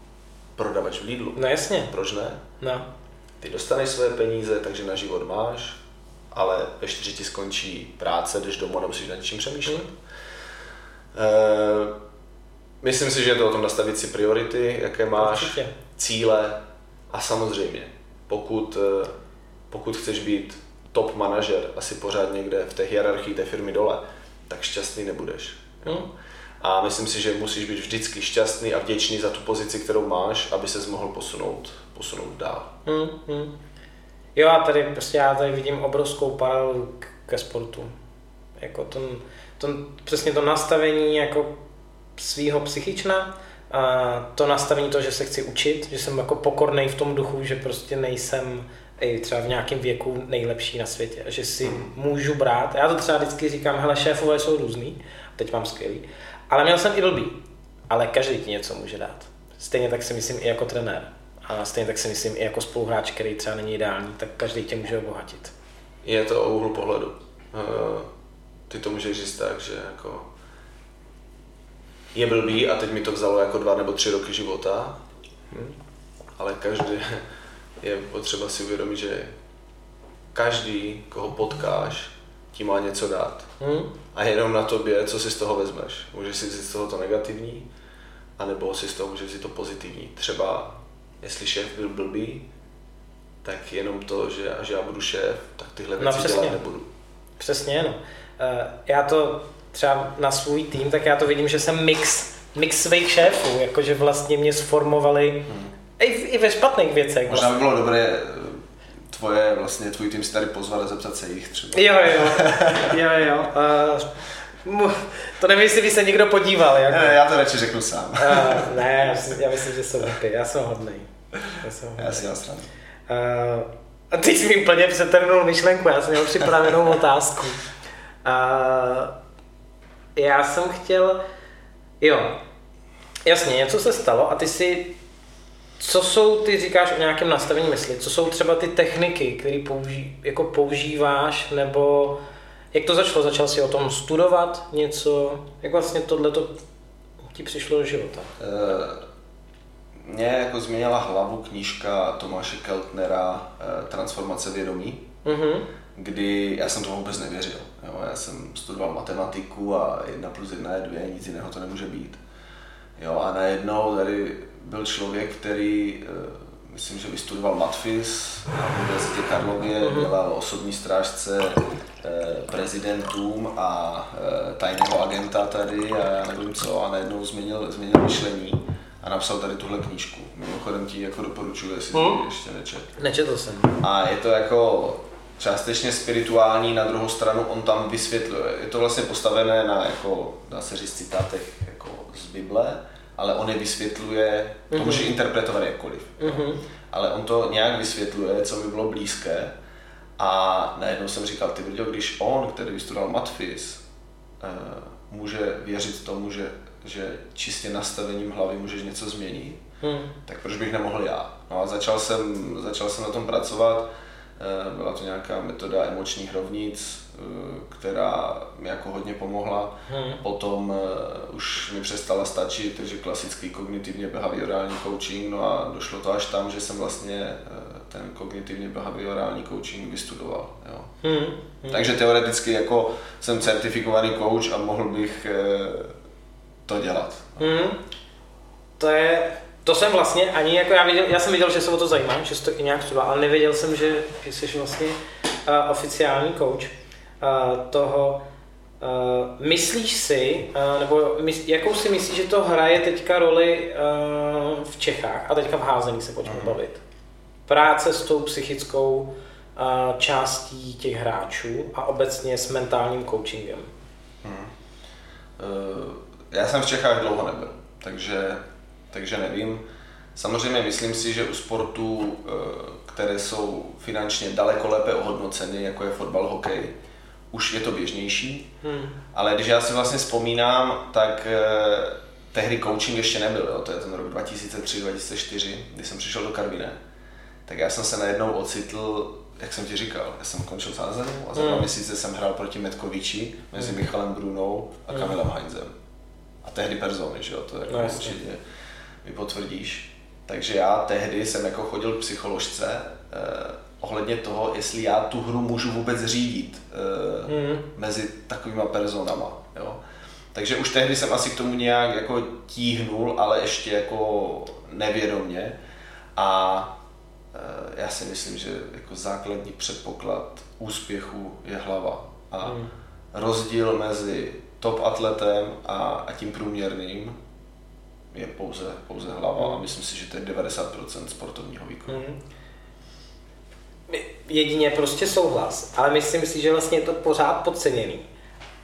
prodavač v Lidlu. No jasně. Proč ne? No. Ty dostaneš své peníze, takže na život máš, ale ve čtyři ti skončí práce, jdeš domů a nemusíš nad čím přemýšlet. Mm. E- Myslím si, že je to o tom nastavit si priority, jaké máš, Určitě. cíle a samozřejmě, pokud, eh, pokud chceš být top manažer, asi pořád někde v té hierarchii té firmy dole, tak šťastný nebudeš. Hmm. A myslím si, že musíš být vždycky šťastný a vděčný za tu pozici, kterou máš, aby se mohl posunout, posunout dál. Hmm, hmm. Jo a tady prostě já tady vidím obrovskou paralelu ke sportu. Jako ten, ten, přesně to nastavení jako svého psychična, a to nastavení to, že se chci učit, že jsem jako pokorný v tom duchu, že prostě nejsem i třeba v nějakém věku nejlepší na světě, že si hmm. můžu brát. Já to třeba vždycky říkám, hele, šéfové jsou různý, teď mám skvělý, ale měl jsem i blbý, ale každý ti něco může dát. Stejně tak si myslím i jako trenér. A stejně tak si myslím i jako spoluhráč, který třeba není ideální, tak každý tě může obohatit. Je to o úhlu pohledu. Uh, ty to můžeš říct tak, že jako je blbý a teď mi to vzalo jako dva nebo tři roky života. Hmm. ale každý je potřeba si uvědomit, že každý, koho potkáš, ti má něco dát. Hmm. A jenom na tobě, co si z toho vezmeš. Můžeš si z toho to negativní, anebo si z toho můžeš si to pozitivní. Třeba, jestli šéf byl blbý, tak jenom to, že, že já budu šéf, tak tyhle věci no, dělat nebudu. Přesně, no. Uh, já to třeba na svůj tým, tak já to vidím, že jsem mix, mix svých šéfů, jakože vlastně mě sformovali hmm. i, i ve špatných věcech. Možná by bylo dobré eh, tvoje, vlastně tvůj tým si tady pozval a zeptat se jich třeba. Jo, jo, jo, jo. Uh, to nevím, jestli by se někdo podíval. Jako. Ne, já to radši řeknu sám. uh, ne, já myslím, že jsem hodný, já jsem hodný. Já, jsem hodný. já si dělám stranu. Uh, a ty jsi mi úplně přetrhnul myšlenku, já jsem měl připravenou otázku. Uh, já jsem chtěl, jo, jasně, něco se stalo a ty si, co jsou, ty říkáš o nějakém nastavení mysli, co jsou třeba ty techniky, které použí, jako používáš, nebo jak to začalo? Začal si o tom studovat něco? Jak vlastně tohle ti přišlo do života? Uh mě jako změnila hlavu knížka Tomáše Keltnera eh, Transformace vědomí, mm-hmm. kdy já jsem tomu vůbec nevěřil. Jo? Já jsem studoval matematiku a jedna plus jedna je dvě, nic jiného to nemůže být. Jo? A najednou tady byl člověk, který eh, myslím, že vystudoval Matfis na Univerzitě Karlově, mm-hmm. dělal osobní strážce eh, prezidentům a tajného agenta tady a já nevím co a najednou změnil, změnil myšlení a napsal tady tuhle knížku. Mimochodem ti jako doporučuji, jestli hmm. ještě nečet. Nečetl jsem. A je to jako částečně spirituální, na druhou stranu on tam vysvětluje. Je to vlastně postavené na, jako, dá se říct, citátech jako z Bible, ale on je vysvětluje, to mm-hmm. může interpretovat jakkoliv. Mm-hmm. Ale on to nějak vysvětluje, co mi bylo blízké. A najednou jsem říkal, ty brďo, když on, který vystudoval Matfis, uh, může věřit tomu, že že čistě nastavením hlavy můžeš něco změnit, hmm. tak proč bych nemohl já? No a začal jsem, začal jsem na tom pracovat, eh, byla to nějaká metoda emočních rovnic, eh, která mi jako hodně pomohla. Hmm. Potom uh, už mi přestala stačit, takže klasický kognitivně behaviorální coaching, no a došlo to až tam, že jsem vlastně ten kognitivně behaviorální coaching vystudoval. Jo. Hmm. Hmm. Takže teoreticky jako jsem certifikovaný coach a mohl bych to dělat. Hmm. To je, to jsem vlastně ani, jako já, viděl, já jsem viděl, že se o to zajímá, že to i nějak studoval, ale nevěděl jsem, že, jsi vlastně uh, oficiální coach uh, toho. Uh, myslíš si, uh, nebo mys, jakou si myslíš, že to hraje teďka roli uh, v Čechách a teďka v házení se pojďme hmm. bavit? Práce s tou psychickou uh, částí těch hráčů a obecně s mentálním coachingem. Hmm. Uh já jsem v Čechách dlouho nebyl, takže, takže nevím. Samozřejmě myslím si, že u sportů, eh, které jsou finančně daleko lépe ohodnoceny, jako je fotbal, hokej, už je to běžnější. Hmm. Ale když já si vlastně vzpomínám, tak eh, tehdy coaching ještě nebyl, jo? to je ten rok 2003-2004, kdy jsem přišel do Karviné. Tak já jsem se najednou ocitl, jak jsem ti říkal, já jsem končil zázemí a za dva hmm. měsíce jsem hrál proti Metkoviči mezi hmm. Michalem Brunou a hmm. Kamilem Heinzem a tehdy persony, že jo, to jako no, určitě mi potvrdíš. Takže já tehdy jsem jako chodil k psycholožce eh, ohledně toho, jestli já tu hru můžu vůbec řídit eh, mm. mezi takovýma personama, jo. Takže už tehdy jsem asi k tomu nějak jako tíhnul, ale ještě jako nevědomně. A e, já si myslím, že jako základní předpoklad úspěchu je hlava. A mm. rozdíl mezi top atletem a, a tím průměrným je pouze, pouze hlava a myslím si, že to je 90% sportovního výkonu. Mm. Jedině prostě souhlas, ale myslím si, že vlastně je to pořád podceněný.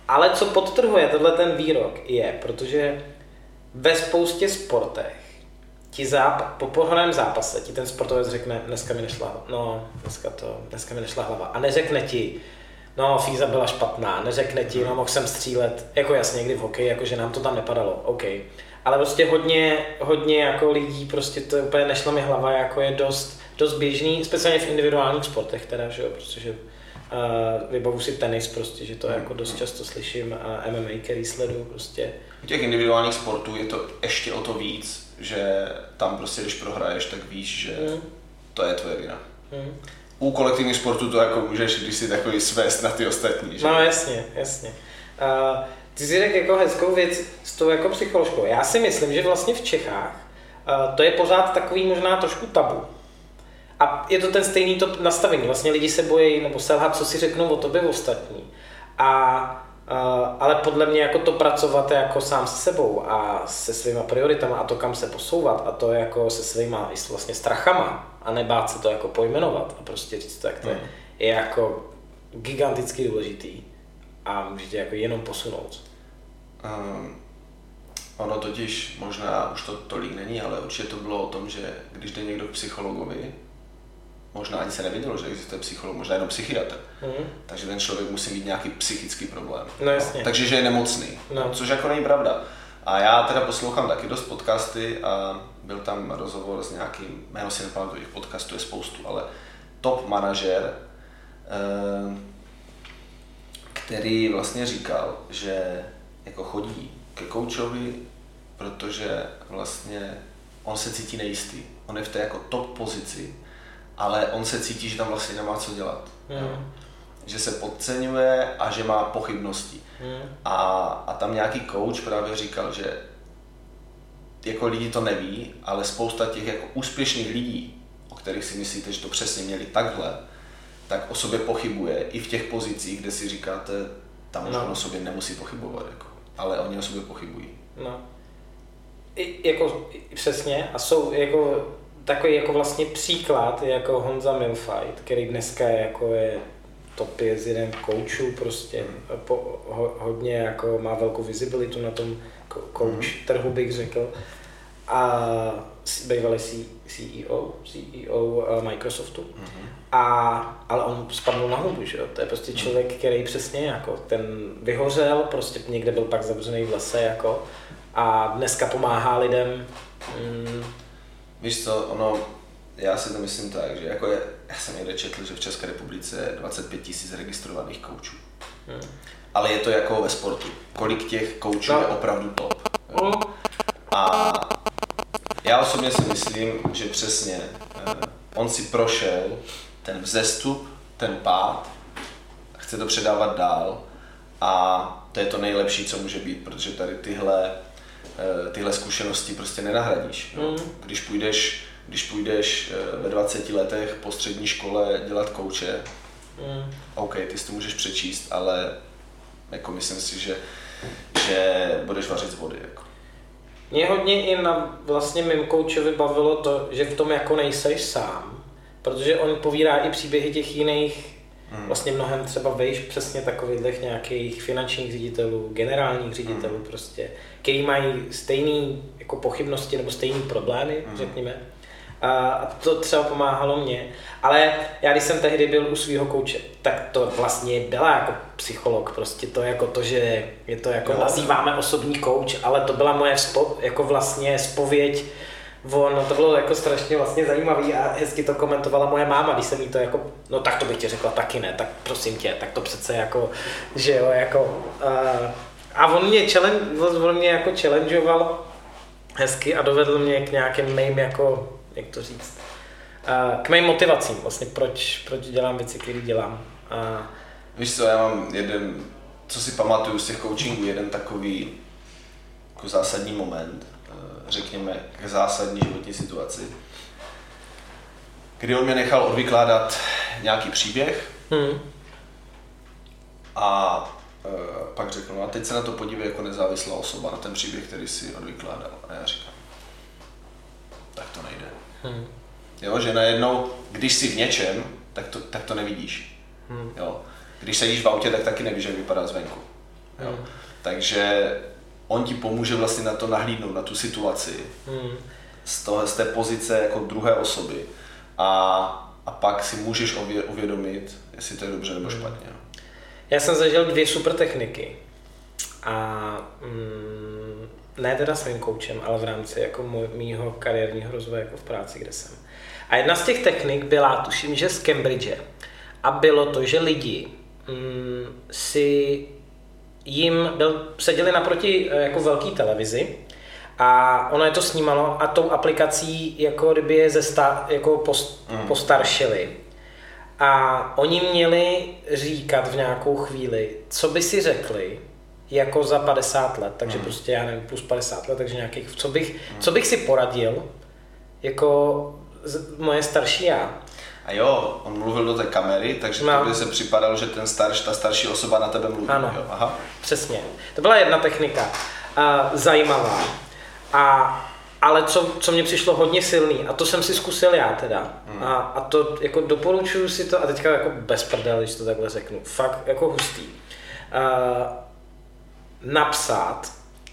Ale co podtrhuje tenhle ten výrok je, protože ve spoustě sportech ti záp- po pohodném zápase ti ten sportovec řekne, dneska mi nešla, no, dneska, to, dneska mi nešla hlava. A neřekne ti, no Fíza byla špatná, neřekne ti, no mohl jsem střílet, jako jasně někdy v hokeji, jako že nám to tam nepadalo, OK. Ale prostě hodně, hodně jako lidí, prostě to úplně nešla mi hlava, jako je dost, dost běžný, speciálně v individuálních sportech teda, že jo, protože uh, vybavu si tenis prostě, že to hmm. jako dost často slyším, uh, MMA, který sleduju prostě. U těch individuálních sportů je to ještě o to víc, že tam prostě, když prohraješ, tak víš, že mm. to je tvoje vina. Mm. U kolektivních sportů to jako můžeš, když si takový svést na ty ostatní. Že? No jasně, jasně. Uh, ty jsi řekl jako hezkou věc s tou jako psycholožkou. Já si myslím, že vlastně v Čechách uh, to je pořád takový možná trošku tabu. A je to ten stejný to nastavení. Vlastně lidi se bojí nebo selhat, co si řeknou o tobě ostatní. A ale podle mě jako to pracovat jako sám se sebou a se svýma prioritama a to kam se posouvat a to jako se svýma vlastně strachama a nebát se to jako pojmenovat a prostě říct to, jak to je, mm. je jako giganticky důležitý a můžete jako jenom posunout. Um, ono totiž možná už to tolik není, ale určitě to bylo o tom, že když jde někdo k psychologovi, možná ani se nevědělo, že existuje psycholog, možná jenom psychiatr. Mm. Takže ten člověk musí mít nějaký psychický problém. No, jasně. Takže že je nemocný, no. což jako není pravda. A já teda poslouchám taky dost podcasty a byl tam rozhovor s nějakým, jméno si nepamatuju, těch podcastů je spoustu, ale top manažer, eh, který vlastně říkal, že jako chodí ke koučovi, protože vlastně on se cítí nejistý. On je v té jako top pozici, ale on se cítí, že tam vlastně nemá co dělat. Mm. Že se podceňuje a že má pochybnosti. Mm. A, a tam nějaký coach právě říkal, že jako lidi to neví, ale spousta těch jako úspěšných lidí, o kterých si myslíte, že to přesně měli takhle, tak o sobě pochybuje i v těch pozicích, kde si říkáte, tam už no. o sobě nemusí pochybovat, jako, ale oni o sobě pochybují. No. I, jako přesně a jsou jako takový jako vlastně příklad jako Honza Milfight, který dneska je jako je top je z jeden koučů prostě, po, ho, hodně jako má velkou vizibilitu na tom coach mm. trhu bych řekl a bývalý CEO, CEO eh, Microsoftu. Mm-hmm. A, ale on spadl na hubu, že jo? To je prostě mhm. člověk, který přesně jako ten vyhořel, prostě někde byl pak zavřený v lese jako a dneska pomáhá lidem mm, Víš co, ono, já si to myslím tak, že jako je, já jsem někde četl, že v České republice je 25 tisíc registrovaných koučů. Hmm. Ale je to jako ve sportu. Kolik těch koučů no. je opravdu top. Hmm. A já osobně si myslím, že přesně eh, on si prošel ten vzestup, ten pád, chce to předávat dál a to je to nejlepší, co může být, protože tady tyhle Eh, tyhle zkušenosti prostě nenahradíš. Mm. Když půjdeš, když půjdeš eh, ve 20 letech po střední škole dělat kouče, mm. OK, ty si to můžeš přečíst, ale jako myslím si, že, že budeš vařit z vody. Jako. Mě hodně i na vlastně mým koučovi bavilo to, že v tom jako nejseš sám, protože on povídá i příběhy těch jiných Hmm. Vlastně mnohem třeba vejš přesně takových nějakých finančních ředitelů, generálních ředitelů hmm. prostě, který mají stejné jako pochybnosti nebo stejné problémy, hmm. řekněme. A to třeba pomáhalo mě. Ale já když jsem tehdy byl u svého kouče, tak to vlastně byla jako psycholog, prostě to jako to, že je to jako no. nazýváme osobní kouč, ale to byla moje spo, jako vlastně spověď on, to bylo jako strašně vlastně zajímavý a hezky to komentovala moje máma, když jsem jí to jako, no tak to bych ti řekla taky ne, tak prosím tě, tak to přece jako, že jo, jako, uh, a on mě, challenge, on mě jako challengeoval hezky a dovedl mě k nějakým mým jako, jak to říct, k mým motivacím vlastně, proč, proč dělám věci, které dělám. Uh, Víš co, já mám jeden, co si pamatuju z těch coachingů, jeden takový jako zásadní moment, řekněme, k zásadní životní situaci, kdy on mě nechal odvykládat nějaký příběh hmm. a e, pak řekl, no a teď se na to podívej jako nezávislá osoba, na ten příběh, který si odvykládal. A já říkám, tak to nejde. Hmm. Jo, že najednou, když jsi v něčem, tak to, tak to nevidíš. Hmm. Jo. Když sedíš v autě, tak taky nevíš, jak vypadá zvenku. Jo. Hmm. Takže on ti pomůže vlastně na to nahlídnout, na tu situaci hmm. z, toho, z té pozice jako druhé osoby a, a pak si můžeš uvědomit, jestli to je dobře nebo hmm. špatně. Já jsem zažil dvě super techniky a mm, ne teda svým koučem, ale v rámci jako mýho kariérního rozvoje jako v práci, kde jsem. A jedna z těch technik byla, tuším, že z Cambridge. A bylo to, že lidi mm, si jim byl, seděli naproti eh, jako velký televizi A ono je to snímalo a tou aplikací jako kdyby je ze sta, jako post, mm. postaršili. A oni měli říkat v nějakou chvíli, co by si řekli, jako za 50 let, takže mm. prostě já nevím, plus 50 let, takže nějakých, co bych, mm. co bych si poradil, jako z, moje starší já. A jo, on mluvil do té kamery, takže no. by se připadalo, že ten starš, ta starší osoba na tebe mluví. Ano, jo? Aha. přesně. To byla jedna technika, uh, zajímavá. A ale co, co mě přišlo hodně silný, a to jsem si zkusil já teda, mm. a, a to jako doporučuju si to, a teďka jako bez prdel, když to takhle řeknu, fakt jako hustý. Uh, napsat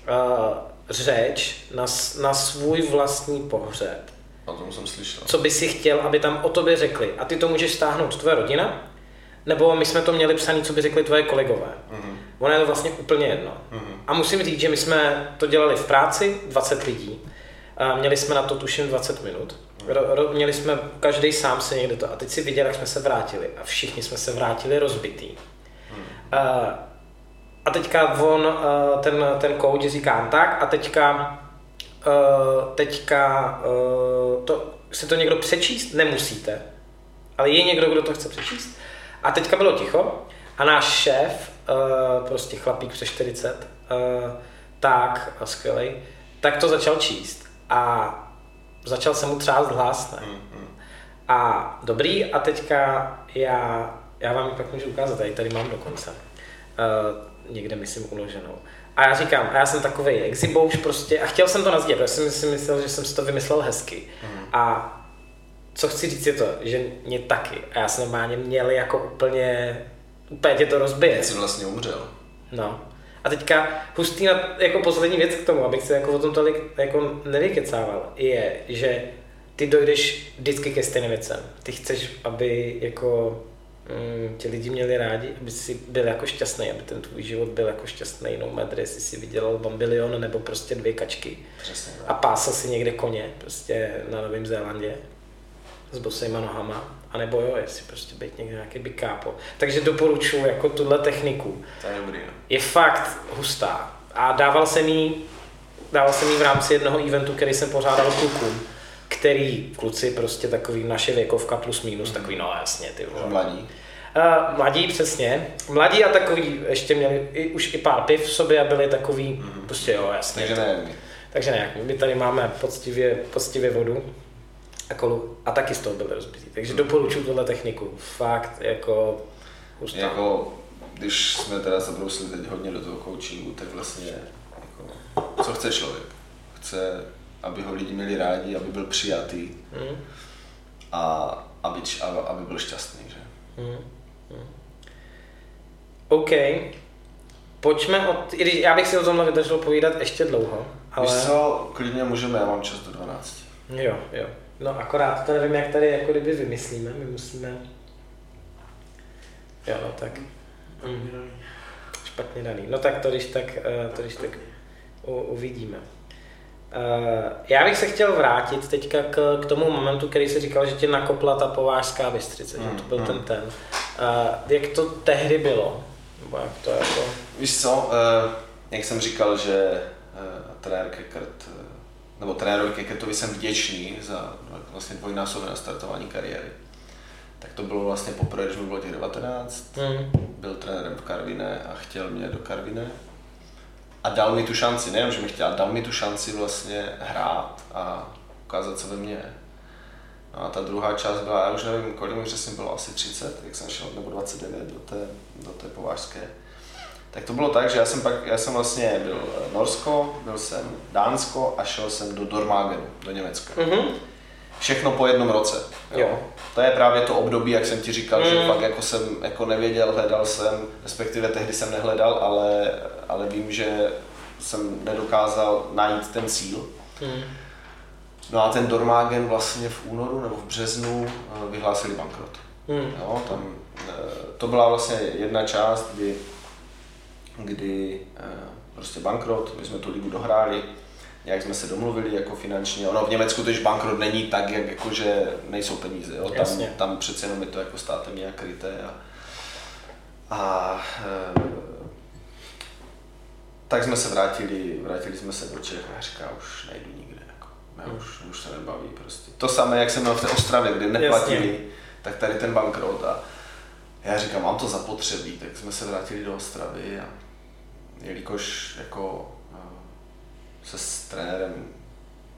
uh, řeč na, na svůj vlastní pohřeb. O tom jsem slyšel. Co by si chtěl, aby tam o tobě řekli. A ty to můžeš stáhnout tvoje rodina, nebo my jsme to měli psaný, co by řekli tvoje kolegové. Mm-hmm. Ono je to vlastně úplně jedno. Mm-hmm. A musím říct, že my jsme to dělali v práci, 20 lidí. A měli jsme na to tuším 20 minut. Ro, ro, měli jsme každý sám se někde to. A teď si viděl, jak jsme se vrátili. A všichni jsme se vrátili rozbitý. Uh, a teďka on, uh, ten, ten coach říká tak a teďka, uh, teďka uh, to, si to někdo přečíst nemusíte. Ale je někdo, kdo to chce přečíst. A teďka bylo ticho a náš šéf, prostě chlapík přes 40, uh, tak a skvělej, tak to začal číst a začal jsem mu třást hlas. Ne? Mm, A dobrý, a teďka já, já vám ji pak můžu ukázat, tady, tady mám dokonce. Někde myslím uloženou. A já říkám, a já jsem takový exibouš prostě, a chtěl jsem to nazdílet, protože jsem si myslel, že jsem si to vymyslel hezky. Mm. A co chci říct je to, že mě taky. A já jsem normálně měl jako úplně, úplně tě to rozbije. Jsi vlastně umřel. No. A teďka hustý na, jako poslední věc k tomu, abych se jako o tom tolik jako nevykecával, je, že ty dojdeš vždycky ke stejným věcem. Ty chceš, aby jako mm, ti lidi měli rádi, aby si byl jako šťastný, aby ten tvůj život byl jako šťastný, no matter, jestli si vydělal bambilion nebo prostě dvě kačky Přesně, a pásal si někde koně, prostě na Novém Zélandě s bosejma nohama a nebo jo, jestli prostě být někde nějaký bikápo. Takže doporučuji jako tuhle techniku. To je dobrý. No. Je fakt hustá. A dával jsem jí, dával jsem jí v rámci jednoho eventu, který jsem pořádal klukům, který kluci prostě takový naše věkovka plus minus, takový no jasně ty vole. Mladí. Uh, mladí, přesně. Mladí a takový, ještě měli i, už i pár piv v sobě a byli takový, mm-hmm. prostě jo, jasně. Takže ne. Takže ne, my tady máme poctivě, poctivě vodu a kolu a taky z toho byly rozbitý. Takže doporučuji tuhle techniku. Fakt jako hustá. Jako, když jsme teda zabrousili teď hodně do toho coachingu, tak vlastně jako, co chce člověk? Chce, aby ho lidi měli rádi, aby byl přijatý mm. a aby, aby byl šťastný. Že? Mm. Mm. OK. Pojďme od, i když já bych si o tomhle vydržel povídat ještě dlouho. Ale... Víš co, klidně můžeme, já mám čas do 12. Jo, jo. No akorát to nevím, jak tady jako kdyby vymyslíme, my musíme... Jo, no tak... Mm. Špatně daný. No tak to když tak, eh, to když tak u, uvidíme. Uh, já bych se chtěl vrátit teďka k, k tomu momentu, který si říkal, že tě nakopla ta povážská Bystřice, mm, že to byl mm. ten ten. Uh, jak to tehdy bylo? Nebo jak to jako... Víš co, uh, jak jsem říkal, že uh, trenér Kekert nebo trenérovi Keketovi jsem vděčný za vlastně dvojnásobné startování kariéry. Tak to bylo vlastně poprvé, když mi bylo těch 19, mm. byl trenérem v Karviné a chtěl mě do Karviné. A dal mi tu šanci, nejenom, že mi chtěl, dal mi tu šanci vlastně hrát a ukázat, co ve mně je. No a ta druhá část byla, já už nevím, kolik mi přesně bylo, asi 30, jak jsem šel, nebo 29 do té, do té povážské tak to bylo tak, že já jsem pak, já jsem vlastně byl Norsko, byl jsem Dánsko a šel jsem do Dormagenu, do Německa. Mm-hmm. Všechno po jednom roce. Jo. jo. To je právě to období, jak jsem ti říkal, mm. že fakt jako jsem jako nevěděl, hledal jsem, respektive tehdy jsem nehledal, ale, ale vím, že jsem nedokázal najít ten cíl. Mm. No a ten Dormagen vlastně v únoru nebo v březnu eh, vyhlásili bankrot. Mm. Jo, tam, eh, to byla vlastně jedna část, kdy kdy eh, prostě bankrot, my jsme tu ligu dohráli, jak jsme se domluvili jako finančně. Ono v Německu tož bankrot není tak, jak, jako, že nejsou peníze. Jo? Tam, tam přece jenom je to jako státem nějak kryté. A, a, eh, tak jsme se vrátili, vrátili jsme se do Čech a říká, už nejdu nikde, jako, já hmm. už, už se nebaví prostě. To samé, jak jsem měl v té Ostravě, kde neplatili, Jasně. tak tady ten bankrot a já říkám, mám to zapotřebí, tak jsme se vrátili do Ostravy a jelikož jako se s trenérem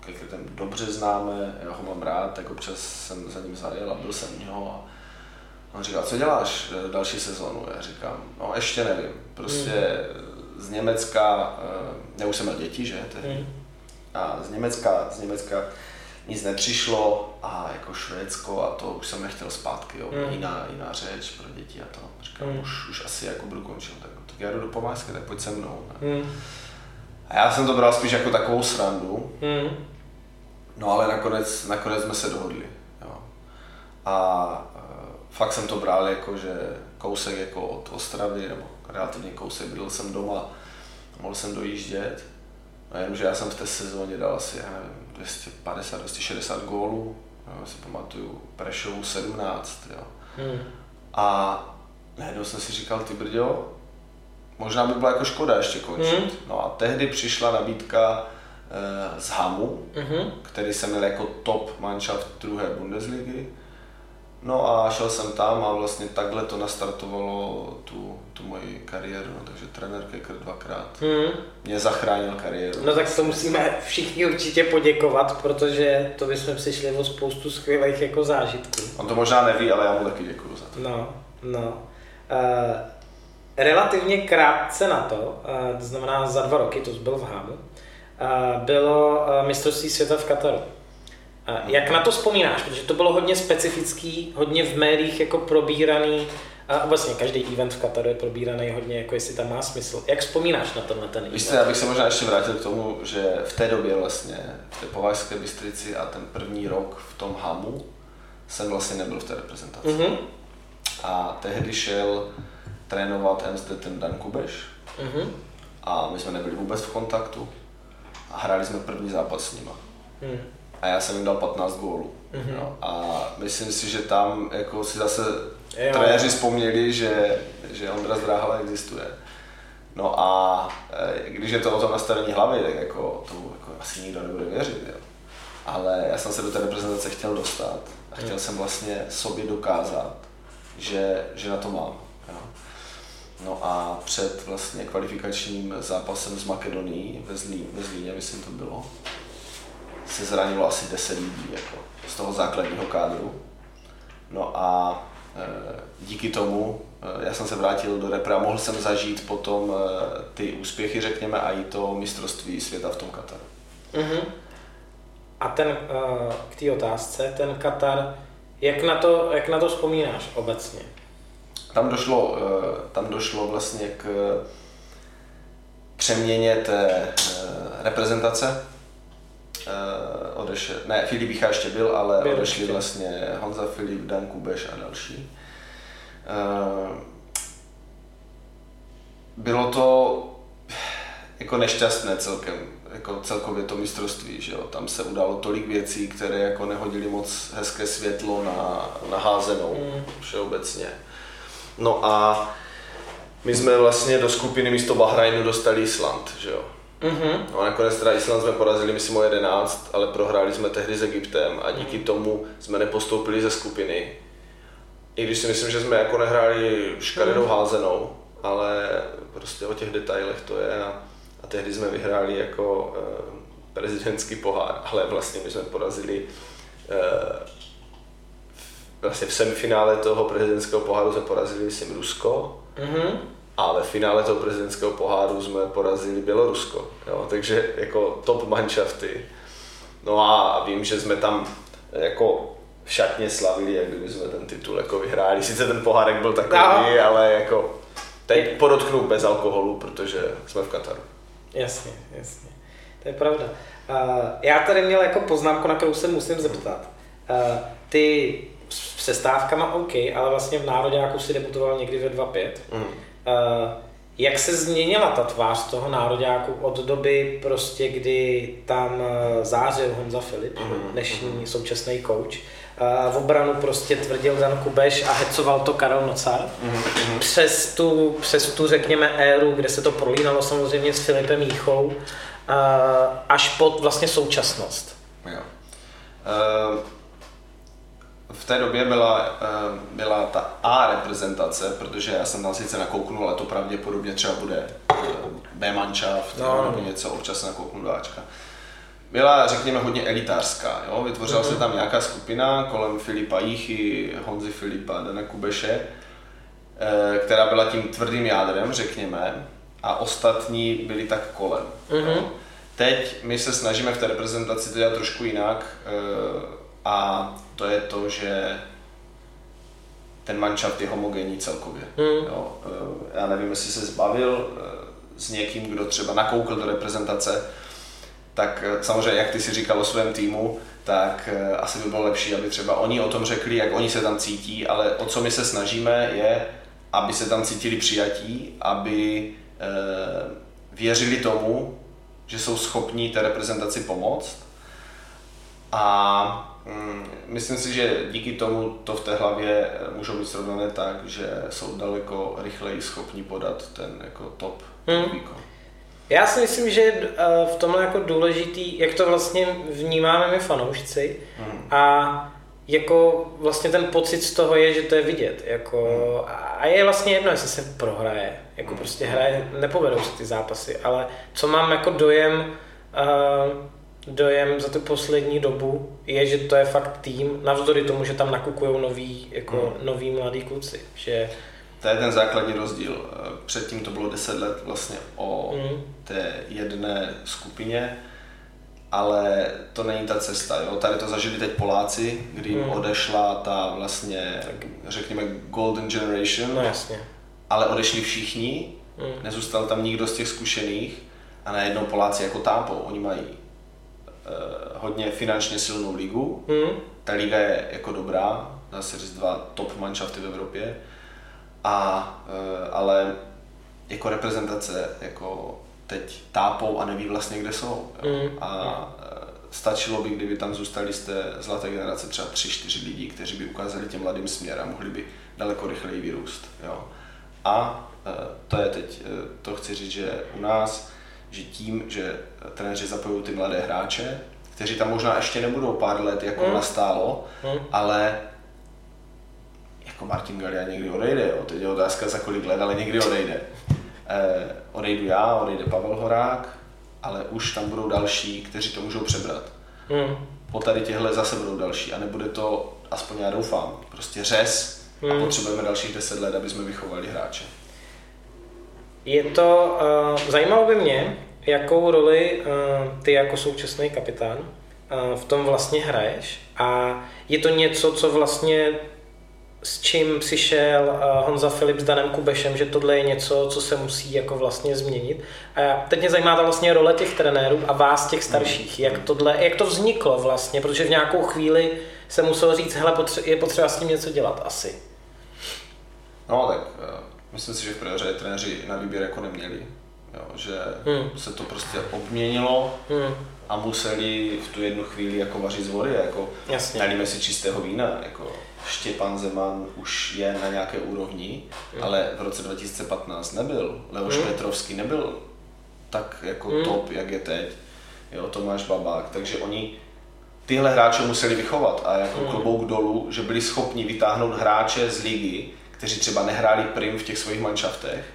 Kekrytem dobře známe, já ho mám rád, tak občas jsem za ním zajel a byl jsem u něho a on říkal, co děláš eh, další sezónu? Já říkám, no ještě nevím, prostě mm. z Německa, eh, já už jsem měl děti, že? Mm. A z Německa, z Německa nic nepřišlo a jako Švédsko a to už jsem nechtěl zpátky, jo, mm. jiná, jiná řeč pro děti a to. Říkám, mm. už, už asi jako budu končit, tak, tak já jdu do Pomářské, tak pojď se mnou. Mm. A já jsem to bral spíš jako takovou srandu, mm. no ale nakonec, nakonec jsme se dohodli. Jo. A uh, fakt jsem to bral jako, že kousek jako od Ostravy, nebo relativně kousek, byl jsem doma, mohl jsem dojíždět, no jenom, že já jsem v té sezóně dal asi, já nevím, 250, 260 gólů, já si pamatuju, Prešovu 17, jo. Hmm. A najednou jsem si říkal, ty brďo, možná by byla jako škoda ještě končit. Hmm. No a tehdy přišla nabídka e, z Hamu, hmm. který jsem měl jako top manšaft druhé Bundesligy. No a šel jsem tam a vlastně takhle to nastartovalo tu, tu moji kariéru, no, takže trenér Keker dvakrát hmm. mě zachránil kariéru. No tak to musíme všichni určitě poděkovat, protože to bychom přišli o spoustu skvělých jako zážitků. On to možná neví, ale já mu taky děkuju za to. No, no. Uh, relativně krátce na to, uh, to znamená za dva roky, to byl v Hámu, uh, bylo uh, mistrovství světa v Kataru. Jak na to vzpomínáš? Protože to bylo hodně specifický, hodně v médiích jako probíraný a vlastně každý event v Kataru je probíraný hodně, jako jestli tam má smysl. Jak vzpomínáš na tenhle ten event? Víš já bych se možná ještě vrátil k tomu, že v té době vlastně, v té Považské Bystrici a ten první rok v tom Hamu jsem vlastně nebyl v té reprezentaci. Mm-hmm. A tehdy šel trénovat MSD ten Dan Kubeš mm-hmm. a my jsme nebyli vůbec v kontaktu a hráli jsme první zápas s nima. Mm a já jsem jim dal 15 gólů. Mm-hmm. No, a myslím si, že tam jako si zase trenéři vzpomněli, že, že Ondra Zdráhala existuje. No a e, když je to o tom nastavení hlavy, tak jako to jako asi nikdo nebude věřit. Jo. Ale já jsem se do té reprezentace chtěl dostat a chtěl mm. jsem vlastně sobě dokázat, že, že na to mám. No a před vlastně kvalifikačním zápasem s Makedonií ve, Zlí, ve Zlíně, myslím to bylo, se zranilo asi 10 lidí jako, z toho základního kádru. No a e, díky tomu e, já jsem se vrátil do repre a mohl jsem zažít potom e, ty úspěchy, řekněme, a i to mistrovství světa v tom Kataru. Mm-hmm. A ten, e, k té otázce, ten Katar, jak na, to, jak na to vzpomínáš obecně? Tam došlo, e, tam došlo vlastně k přeměně té reprezentace uh, odešel, ne, Filip Bicha ještě byl, ale byl odešli ještě. vlastně Honza Filip, Dan Kubeš a další. Bylo to jako nešťastné celkem, jako celkově to mistrovství, že jo? tam se udalo tolik věcí, které jako nehodili moc hezké světlo na, na házenou mm. všeobecně. No a my jsme vlastně do skupiny místo Bahrajnu dostali Island, že jo? Mm-hmm. No a nakonec teda Island jsme porazili, myslím o 11, ale prohráli jsme tehdy s Egyptem a díky tomu jsme nepostoupili ze skupiny. I když si myslím, že jsme jako nehráli škaredou mm. házenou, ale prostě o těch detailech to je a, a tehdy jsme vyhráli jako e, prezidentský pohár, ale vlastně my jsme porazili e, vlastně v semifinále toho prezidentského poháru jsme porazili, myslím, Rusko. Mm-hmm a ve finále toho prezidentského poháru jsme porazili Bělorusko, jo, takže jako top manšafty. No a vím, že jsme tam jako v šatně slavili, jak kdyby jsme ten titul jako vyhráli. Sice ten pohárek byl takový, no. ale jako teď podotknu bez alkoholu, protože jsme v Kataru. Jasně, jasně. To je pravda. Uh, já tady měl jako poznámku, na kterou se musím zeptat. Uh, ty s přestávkama OK, ale vlastně v národě jako si debutoval někdy ve 2.5. Mm. Eh, jak se změnila ta tvář toho nároďáku od doby prostě, kdy tam eh, zářil Honza Filip, mm-hmm. dnešní mm-hmm. současný coach, v obranu prostě tvrdil Dan Kubeš a hecoval to Karel Nocar. Mm-hmm. Přes, tu, přes tu, řekněme, éru, kde se to prolínalo samozřejmě s Filipem Jíchou, až po vlastně současnost. Jo. Uh v té době byla, eh, byla ta A reprezentace, protože já jsem tam sice nakouknul, ale to pravděpodobně třeba bude eh, B manšaft no. nebo něco, občas nakouknu do Ačka. Byla, řekněme, hodně elitářská. Jo? Vytvořila mm-hmm. se mhm. tam nějaká skupina kolem Filipa Jíchy, Honzy Filipa, Dana Kubeše, eh, která byla tím tvrdým jádrem, řekněme, a ostatní byli tak kolem. Mm-hmm. Teď my se snažíme v té reprezentaci to dělat trošku jinak a to je to, že ten manšaft je homogenní celkově. Hmm. Jo, eh, já nevím, jestli se zbavil eh, s někým, kdo třeba nakoukl do reprezentace, tak eh, samozřejmě, jak ty si říkal o svém týmu, tak asi by bylo lepší, aby třeba oni o tom řekli, jak oni se tam cítí, ale o co my se snažíme je, aby se tam cítili přijatí, aby věřili tomu, že jsou schopní té reprezentaci pomoct a myslím si, že díky tomu to v té hlavě eh, můžou být srovnané tak, že jsou daleko rychleji schopni podat ten jako top hmm. výkon. Já si myslím, že eh, v tom je jako důležitý, jak to vlastně vnímáme my fanoušci hmm. a jako vlastně ten pocit z toho je, že to je vidět. Jako, hmm. A je vlastně jedno, jestli se prohraje. Jako hmm. prostě hraje, nepovedou se ty zápasy, ale co mám jako dojem, uh, dojem za tu poslední dobu je, že to je fakt tým, navzdory tomu, že tam nakukují noví, jako mm. noví mladí kluci. Že... To je ten základní rozdíl. Předtím to bylo 10 let vlastně o mm. té jedné skupině, ale to není ta cesta. Jo? Tady to zažili teď Poláci, kdy jim mm. odešla ta vlastně, řekněme, golden generation. No jasně. Ale odešli všichni, mm. nezůstal tam nikdo z těch zkušených a najednou Poláci jako tápou. Oni mají hodně finančně silnou ligu. Hmm. Ta liga je jako dobrá, dá se říct dva top manšafty v Evropě. A, eh, ale jako reprezentace jako teď tápou a neví vlastně, kde jsou. Hmm. A eh, stačilo by, kdyby tam zůstali z té zlaté generace třeba 3-4 lidí, kteří by ukázali těm mladým směr a mohli by daleko rychleji vyrůst. Jo. A to je teď, to chci říct, že u nás že tím, že trenéři zapojují ty mladé hráče, kteří tam možná ještě nebudou pár let jako hmm. nastálo, hmm. ale jako Martin Galia někdy odejde, jo. teď je otázka za kolik let, ale někdy odejde. Eh, odejdu já, odejde Pavel Horák, ale už tam budou další, kteří to můžou přebrat. Hmm. Po tady těchto zase budou další a nebude to, aspoň já doufám, prostě řez hmm. a potřebujeme dalších deset let, aby jsme vychovali hráče. Je to, uh, zajímalo by mě, jakou roli uh, ty jako současný kapitán uh, v tom vlastně hraješ a je to něco, co vlastně s čím přišel uh, Honza Filip s Danem Kubešem, že tohle je něco, co se musí jako vlastně změnit. A teď mě zajímá ta vlastně role těch trenérů a vás těch starších, jak, tohle, jak to vzniklo vlastně, protože v nějakou chvíli se muselo říct, hele, je potřeba s tím něco dělat asi. No tak Myslím si, že v řadě trenéři na výběr jako neměli. Jo, že hmm. se to prostě obměnilo hmm. a museli v tu jednu chvíli jako vařit z vody, jako Jasně. nalíme si čistého vína, jako Štěpán Zeman už je na nějaké úrovni, hmm. ale v roce 2015 nebyl. Leoš hmm. Petrovský nebyl tak jako hmm. top, jak je teď. Jo, Tomáš Babák, takže oni tyhle hráče museli vychovat a jako hmm. klobouk dolů, že byli schopni vytáhnout hráče z ligy, kteří třeba nehráli prim v těch svých manšaftech,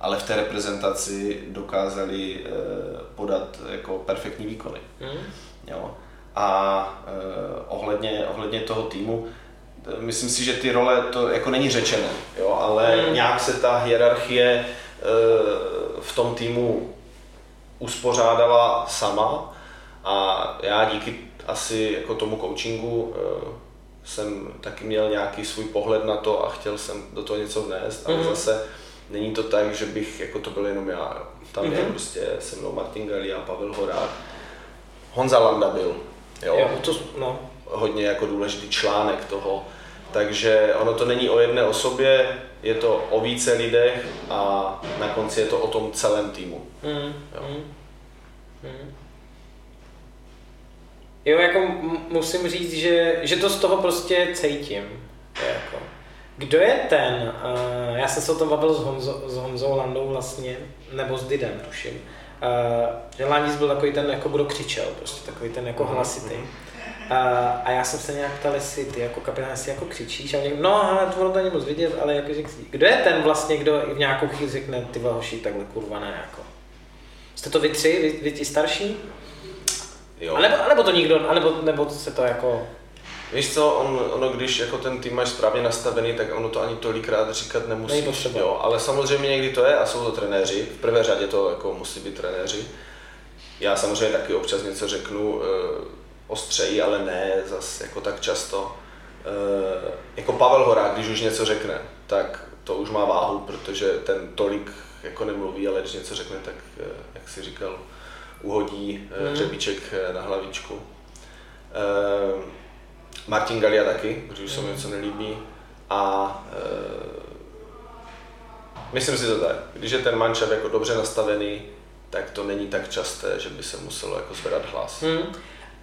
ale v té reprezentaci dokázali eh, podat jako perfektní výkony. Mm. Jo. A eh, ohledně, ohledně toho týmu, eh, myslím si, že ty role to jako není řečené, jo, ale mm. nějak se ta hierarchie v tom týmu uspořádala sama a já díky asi jako tomu coachingu jsem taky měl nějaký svůj pohled na to a chtěl jsem do toho něco vnést, ale mm-hmm. zase není to tak, že bych, jako to byl jenom já. Tam mm-hmm. je mhm. prostě se mnou Martin a Pavel Horák, Honza Landa byl, jo, jo to, no. hodně jako důležitý článek toho, takže ono to není o jedné osobě, je to o více lidech a na konci je to o tom celém týmu. Mm, jo. Mm, mm. Jo, jako musím říct, že, že to z toho prostě cítím. Jako. Kdo je ten, uh, já jsem se o tom bavil s, Honzo, s Honzou Landou vlastně, nebo s Didem, tuším, uh, že Landis byl takový ten, jako kdo křičel, prostě takový ten jako mhm, hlasitý. Uh, a já jsem se nějak ptal, jestli ty jako kapitán, jestli jako křičíš a někdo, no ale to to není moc vidět, ale jako, že kdo je ten vlastně, kdo v nějakou chvíli řekne, ty hoši, takhle kurva ne, jako. Jste to vy tři, vy, vy ti starší? Jo. A nebo, a nebo to nikdo, a nebo, nebo se to jako... Víš co, on, ono když jako ten tým máš správně nastavený, tak ono to ani tolikrát říkat nemusí. Jo, ale samozřejmě někdy to je a jsou to trenéři. V prvé řadě to jako musí být trenéři. Já samozřejmě taky občas něco řeknu e, ostřeji, ale ne zas jako tak často. E, jako Pavel Horák, když už něco řekne, tak to už má váhu, protože ten tolik jako nemluví, ale když něco řekne, tak e, jak si říkal, uhodí mm. hřebíček na hlavičku. E, Martin Galia taky, když se mi něco nelíbí. A myslím si to tak, když je ten manšaft jako dobře nastavený, tak to není tak časté, že by se muselo jako zvedat hlas. Hmm.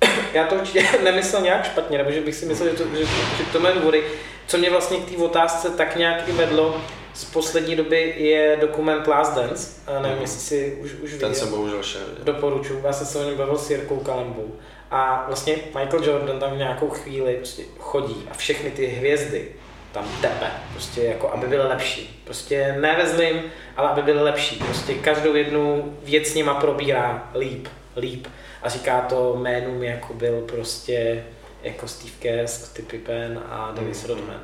<coughs> Já to určitě <laughs> nemyslel nějak špatně, nebo že bych si myslel, že to, že, že to má důvody. Co mě vlastně k té otázce tak nějak i vedlo, z poslední doby je dokument Last Dance, a nevím, mm. jestli si už, už viděl. Ten jsem bohužel ještě Doporučuji, já jsem se o něm bavil s Jirkou Kalembou. A vlastně Michael Jordan tam v nějakou chvíli prostě chodí a všechny ty hvězdy tam tepe, prostě jako aby byly lepší. Prostě ne ve zlým, ale aby byly lepší. Prostě každou jednu věc s nima probírá líp, líp. A říká to jménům, jako byl prostě jako Steve Kerr, Scottie Pippen a Davis mm. Rodman.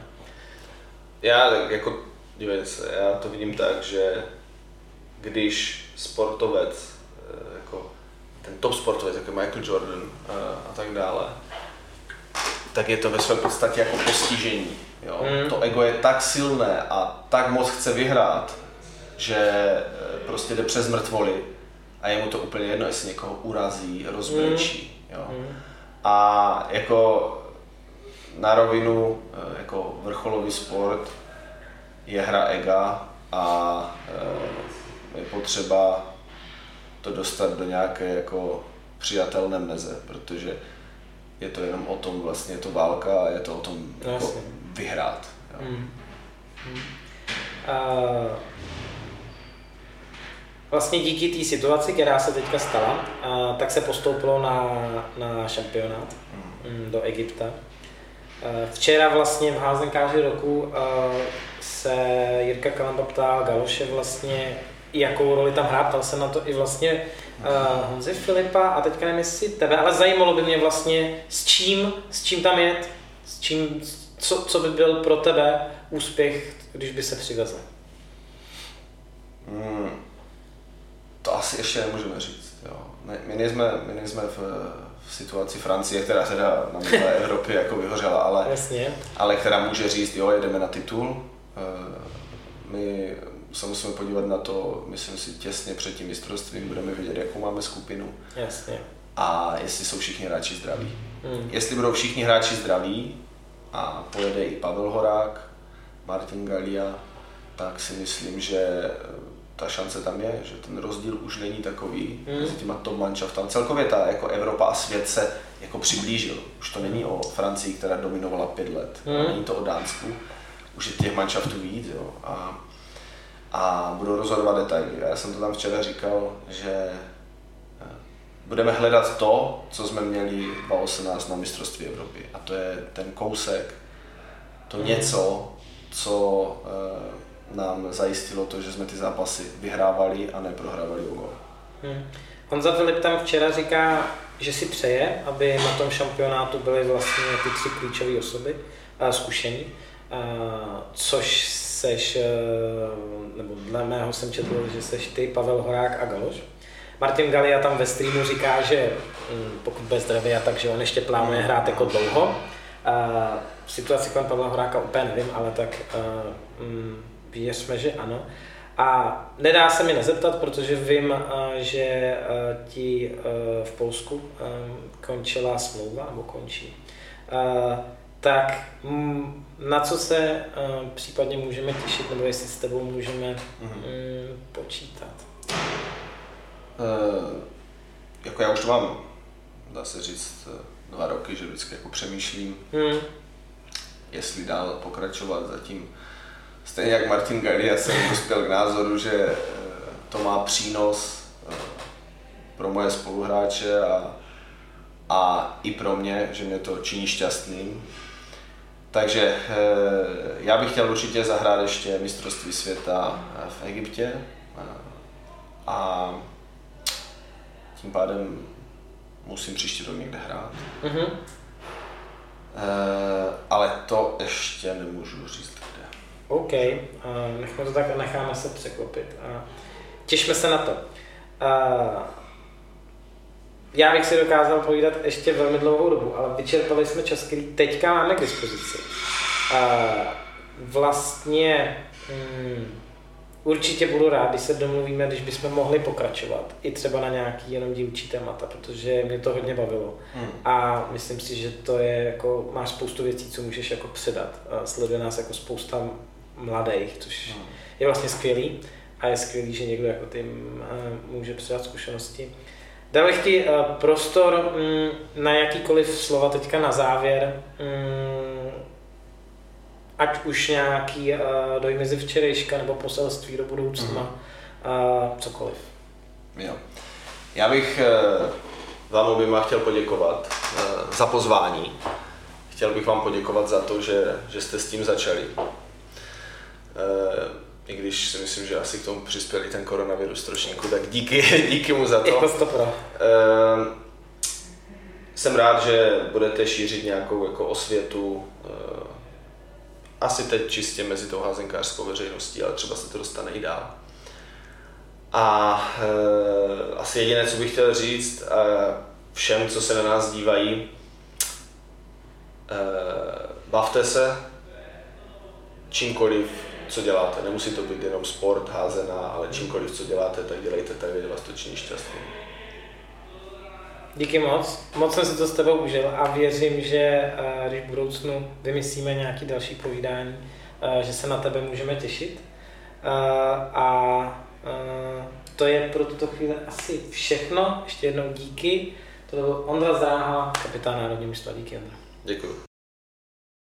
Já jako, dívej se, já to vidím tak, že když sportovec ten top sportovec, jako Michael Jordan a, a tak dále, tak je to ve své podstatě jako postižení. Jo? Mm. To ego je tak silné a tak moc chce vyhrát, že e, prostě jde přes mrtvoly a je mu to úplně jedno, jestli někoho urazí, rozbrečí. Mm. Jo? Mm. A jako na rovinu, jako vrcholový sport je hra ega a e, je potřeba to dostat do nějaké jako přijatelné meze, protože je to jenom o tom vlastně, je to válka a je to o tom jako vyhrát. Jo. Hmm. Hmm. Uh, vlastně díky té situaci, která se teďka stala, uh, tak se postoupilo na, na šampionát hmm. do Egypta. Uh, včera vlastně v házenkáři roku uh, se Jirka Kalamba ptal Galoše vlastně, jakou roli tam hrát, ptal jsem na to i vlastně uh, Honzi Filipa a teďka nevím jestli tebe, ale zajímalo by mě vlastně s čím, s čím tam jet, s čím, co, co by byl pro tebe úspěch, když by se přivezl. Hmm, to asi ještě nemůžeme říct. Jo. My, my nejsme, my nejsme v, v situaci Francie, která teda na celé Evropě jako vyhořela, ale, Jasně. ale která může říct, jo, jedeme na titul. Eh, my se musíme podívat na to, myslím si, těsně před tím mistrovstvím, budeme vědět, jakou máme skupinu. Jasně. A jestli jsou všichni hráči zdraví. Hmm. Jestli budou všichni hráči zdraví a pojede i Pavel Horák, Martin Galia, tak si myslím, že eh, ta šance tam je, že ten rozdíl už není takový hmm. mezi těma top manšaftami. Celkově ta jako Evropa a svět se jako přiblížil. Už to není o Francii, která dominovala pět let. Hmm. Není to o Dánsku. Už je těch manšaftů víc. Jo. A a budou rozhodovat detaily. Já jsem to tam včera říkal, že eh, budeme hledat to, co jsme měli 2018 na mistrovství Evropy. A to je ten kousek, to hmm. něco, co eh, nám zajistilo to, že jsme ty zápasy vyhrávali a neprohrávali o gol. Hmm. Honza Filip tam včera říká, že si přeje, aby na tom šampionátu byly vlastně ty tři klíčové osoby a zkušení, což seš, eh, nebo dle mého jsem četl, že seš ty, Pavel Horák a Galoš. Martin Galia tam ve streamu říká, že hm, pokud bez zdravě a tak, že on ještě plánuje hrát jako dlouho. V situaci kolem Pavla Horáka úplně nevím, ale tak um, věřme, že ano. A nedá se mi nezeptat, protože vím, že ti v Polsku končila smlouva, nebo končí tak mm, na co se uh, případně můžeme těšit, nebo jestli s tebou můžeme mm-hmm. um, počítat? Uh, jako já už to mám, dá se říct, dva roky, že vždycky jako přemýšlím, hmm. jestli dál pokračovat zatím. Stejně jak Martin Galia jsem dospěl k názoru, že eh, to má přínos eh, pro moje spoluhráče a, a i pro mě, že mě to činí šťastným. Takže eh, já bych chtěl určitě zahrát ještě mistrovství světa v Egyptě a tím pádem musím příští rok někde hrát. Mm-hmm. ale to ještě nemůžu říct kde. OK, necháme to tak a necháme se překvapit. těšme se na to. Já bych si dokázal povídat ještě velmi dlouhou dobu, ale vyčerpali jsme čas, který teďka máme k dispozici. vlastně hmm, Určitě budu rád, když se domluvíme, když bychom mohli pokračovat. I třeba na nějaký jenom dílčí témata, protože mě to hodně bavilo. Hmm. A myslím si, že to je jako, máš spoustu věcí, co můžeš jako předat. Sleduje nás jako spousta mladých, což hmm. je vlastně skvělý. A je skvělý, že někdo jako ty může předat zkušenosti. Dal bych ti prostor mm, na jakýkoliv slova teďka na závěr. Mm, ať už nějaký uh, dojmy ze včerejška nebo poselství do budoucna, mm-hmm. cokoliv. Jo. Já bych vám oběma chtěl poděkovat za pozvání. Chtěl bych vám poděkovat za to, že, že jste s tím začali. I když si myslím, že asi k tomu přispěl i ten koronavirus trošinku, tak díky, <laughs> díky mu za to. Jako stopro. Uh, jsem rád, že budete šířit nějakou jako osvětu uh, asi teď čistě mezi tou házenkářskou veřejností, ale třeba se to dostane i dál. A e, asi jediné, co bych chtěl říct e, všem, co se na nás dívají, e, bavte se čímkoliv, co děláte. Nemusí to být jenom sport, házená, ale čímkoliv, co děláte, tak dělejte tak, kde vás to činí šťastný. Díky moc. Moc jsem si to s tebou užil a věřím, že eh, když v budoucnu vymyslíme nějaký další povídání, eh, že se na tebe můžeme těšit. Eh, a to je pro tuto chvíli asi všechno. Ještě jednou díky. To byl Ondra Zráha, kapitán Národního města. Díky, Ondra. Děkuji.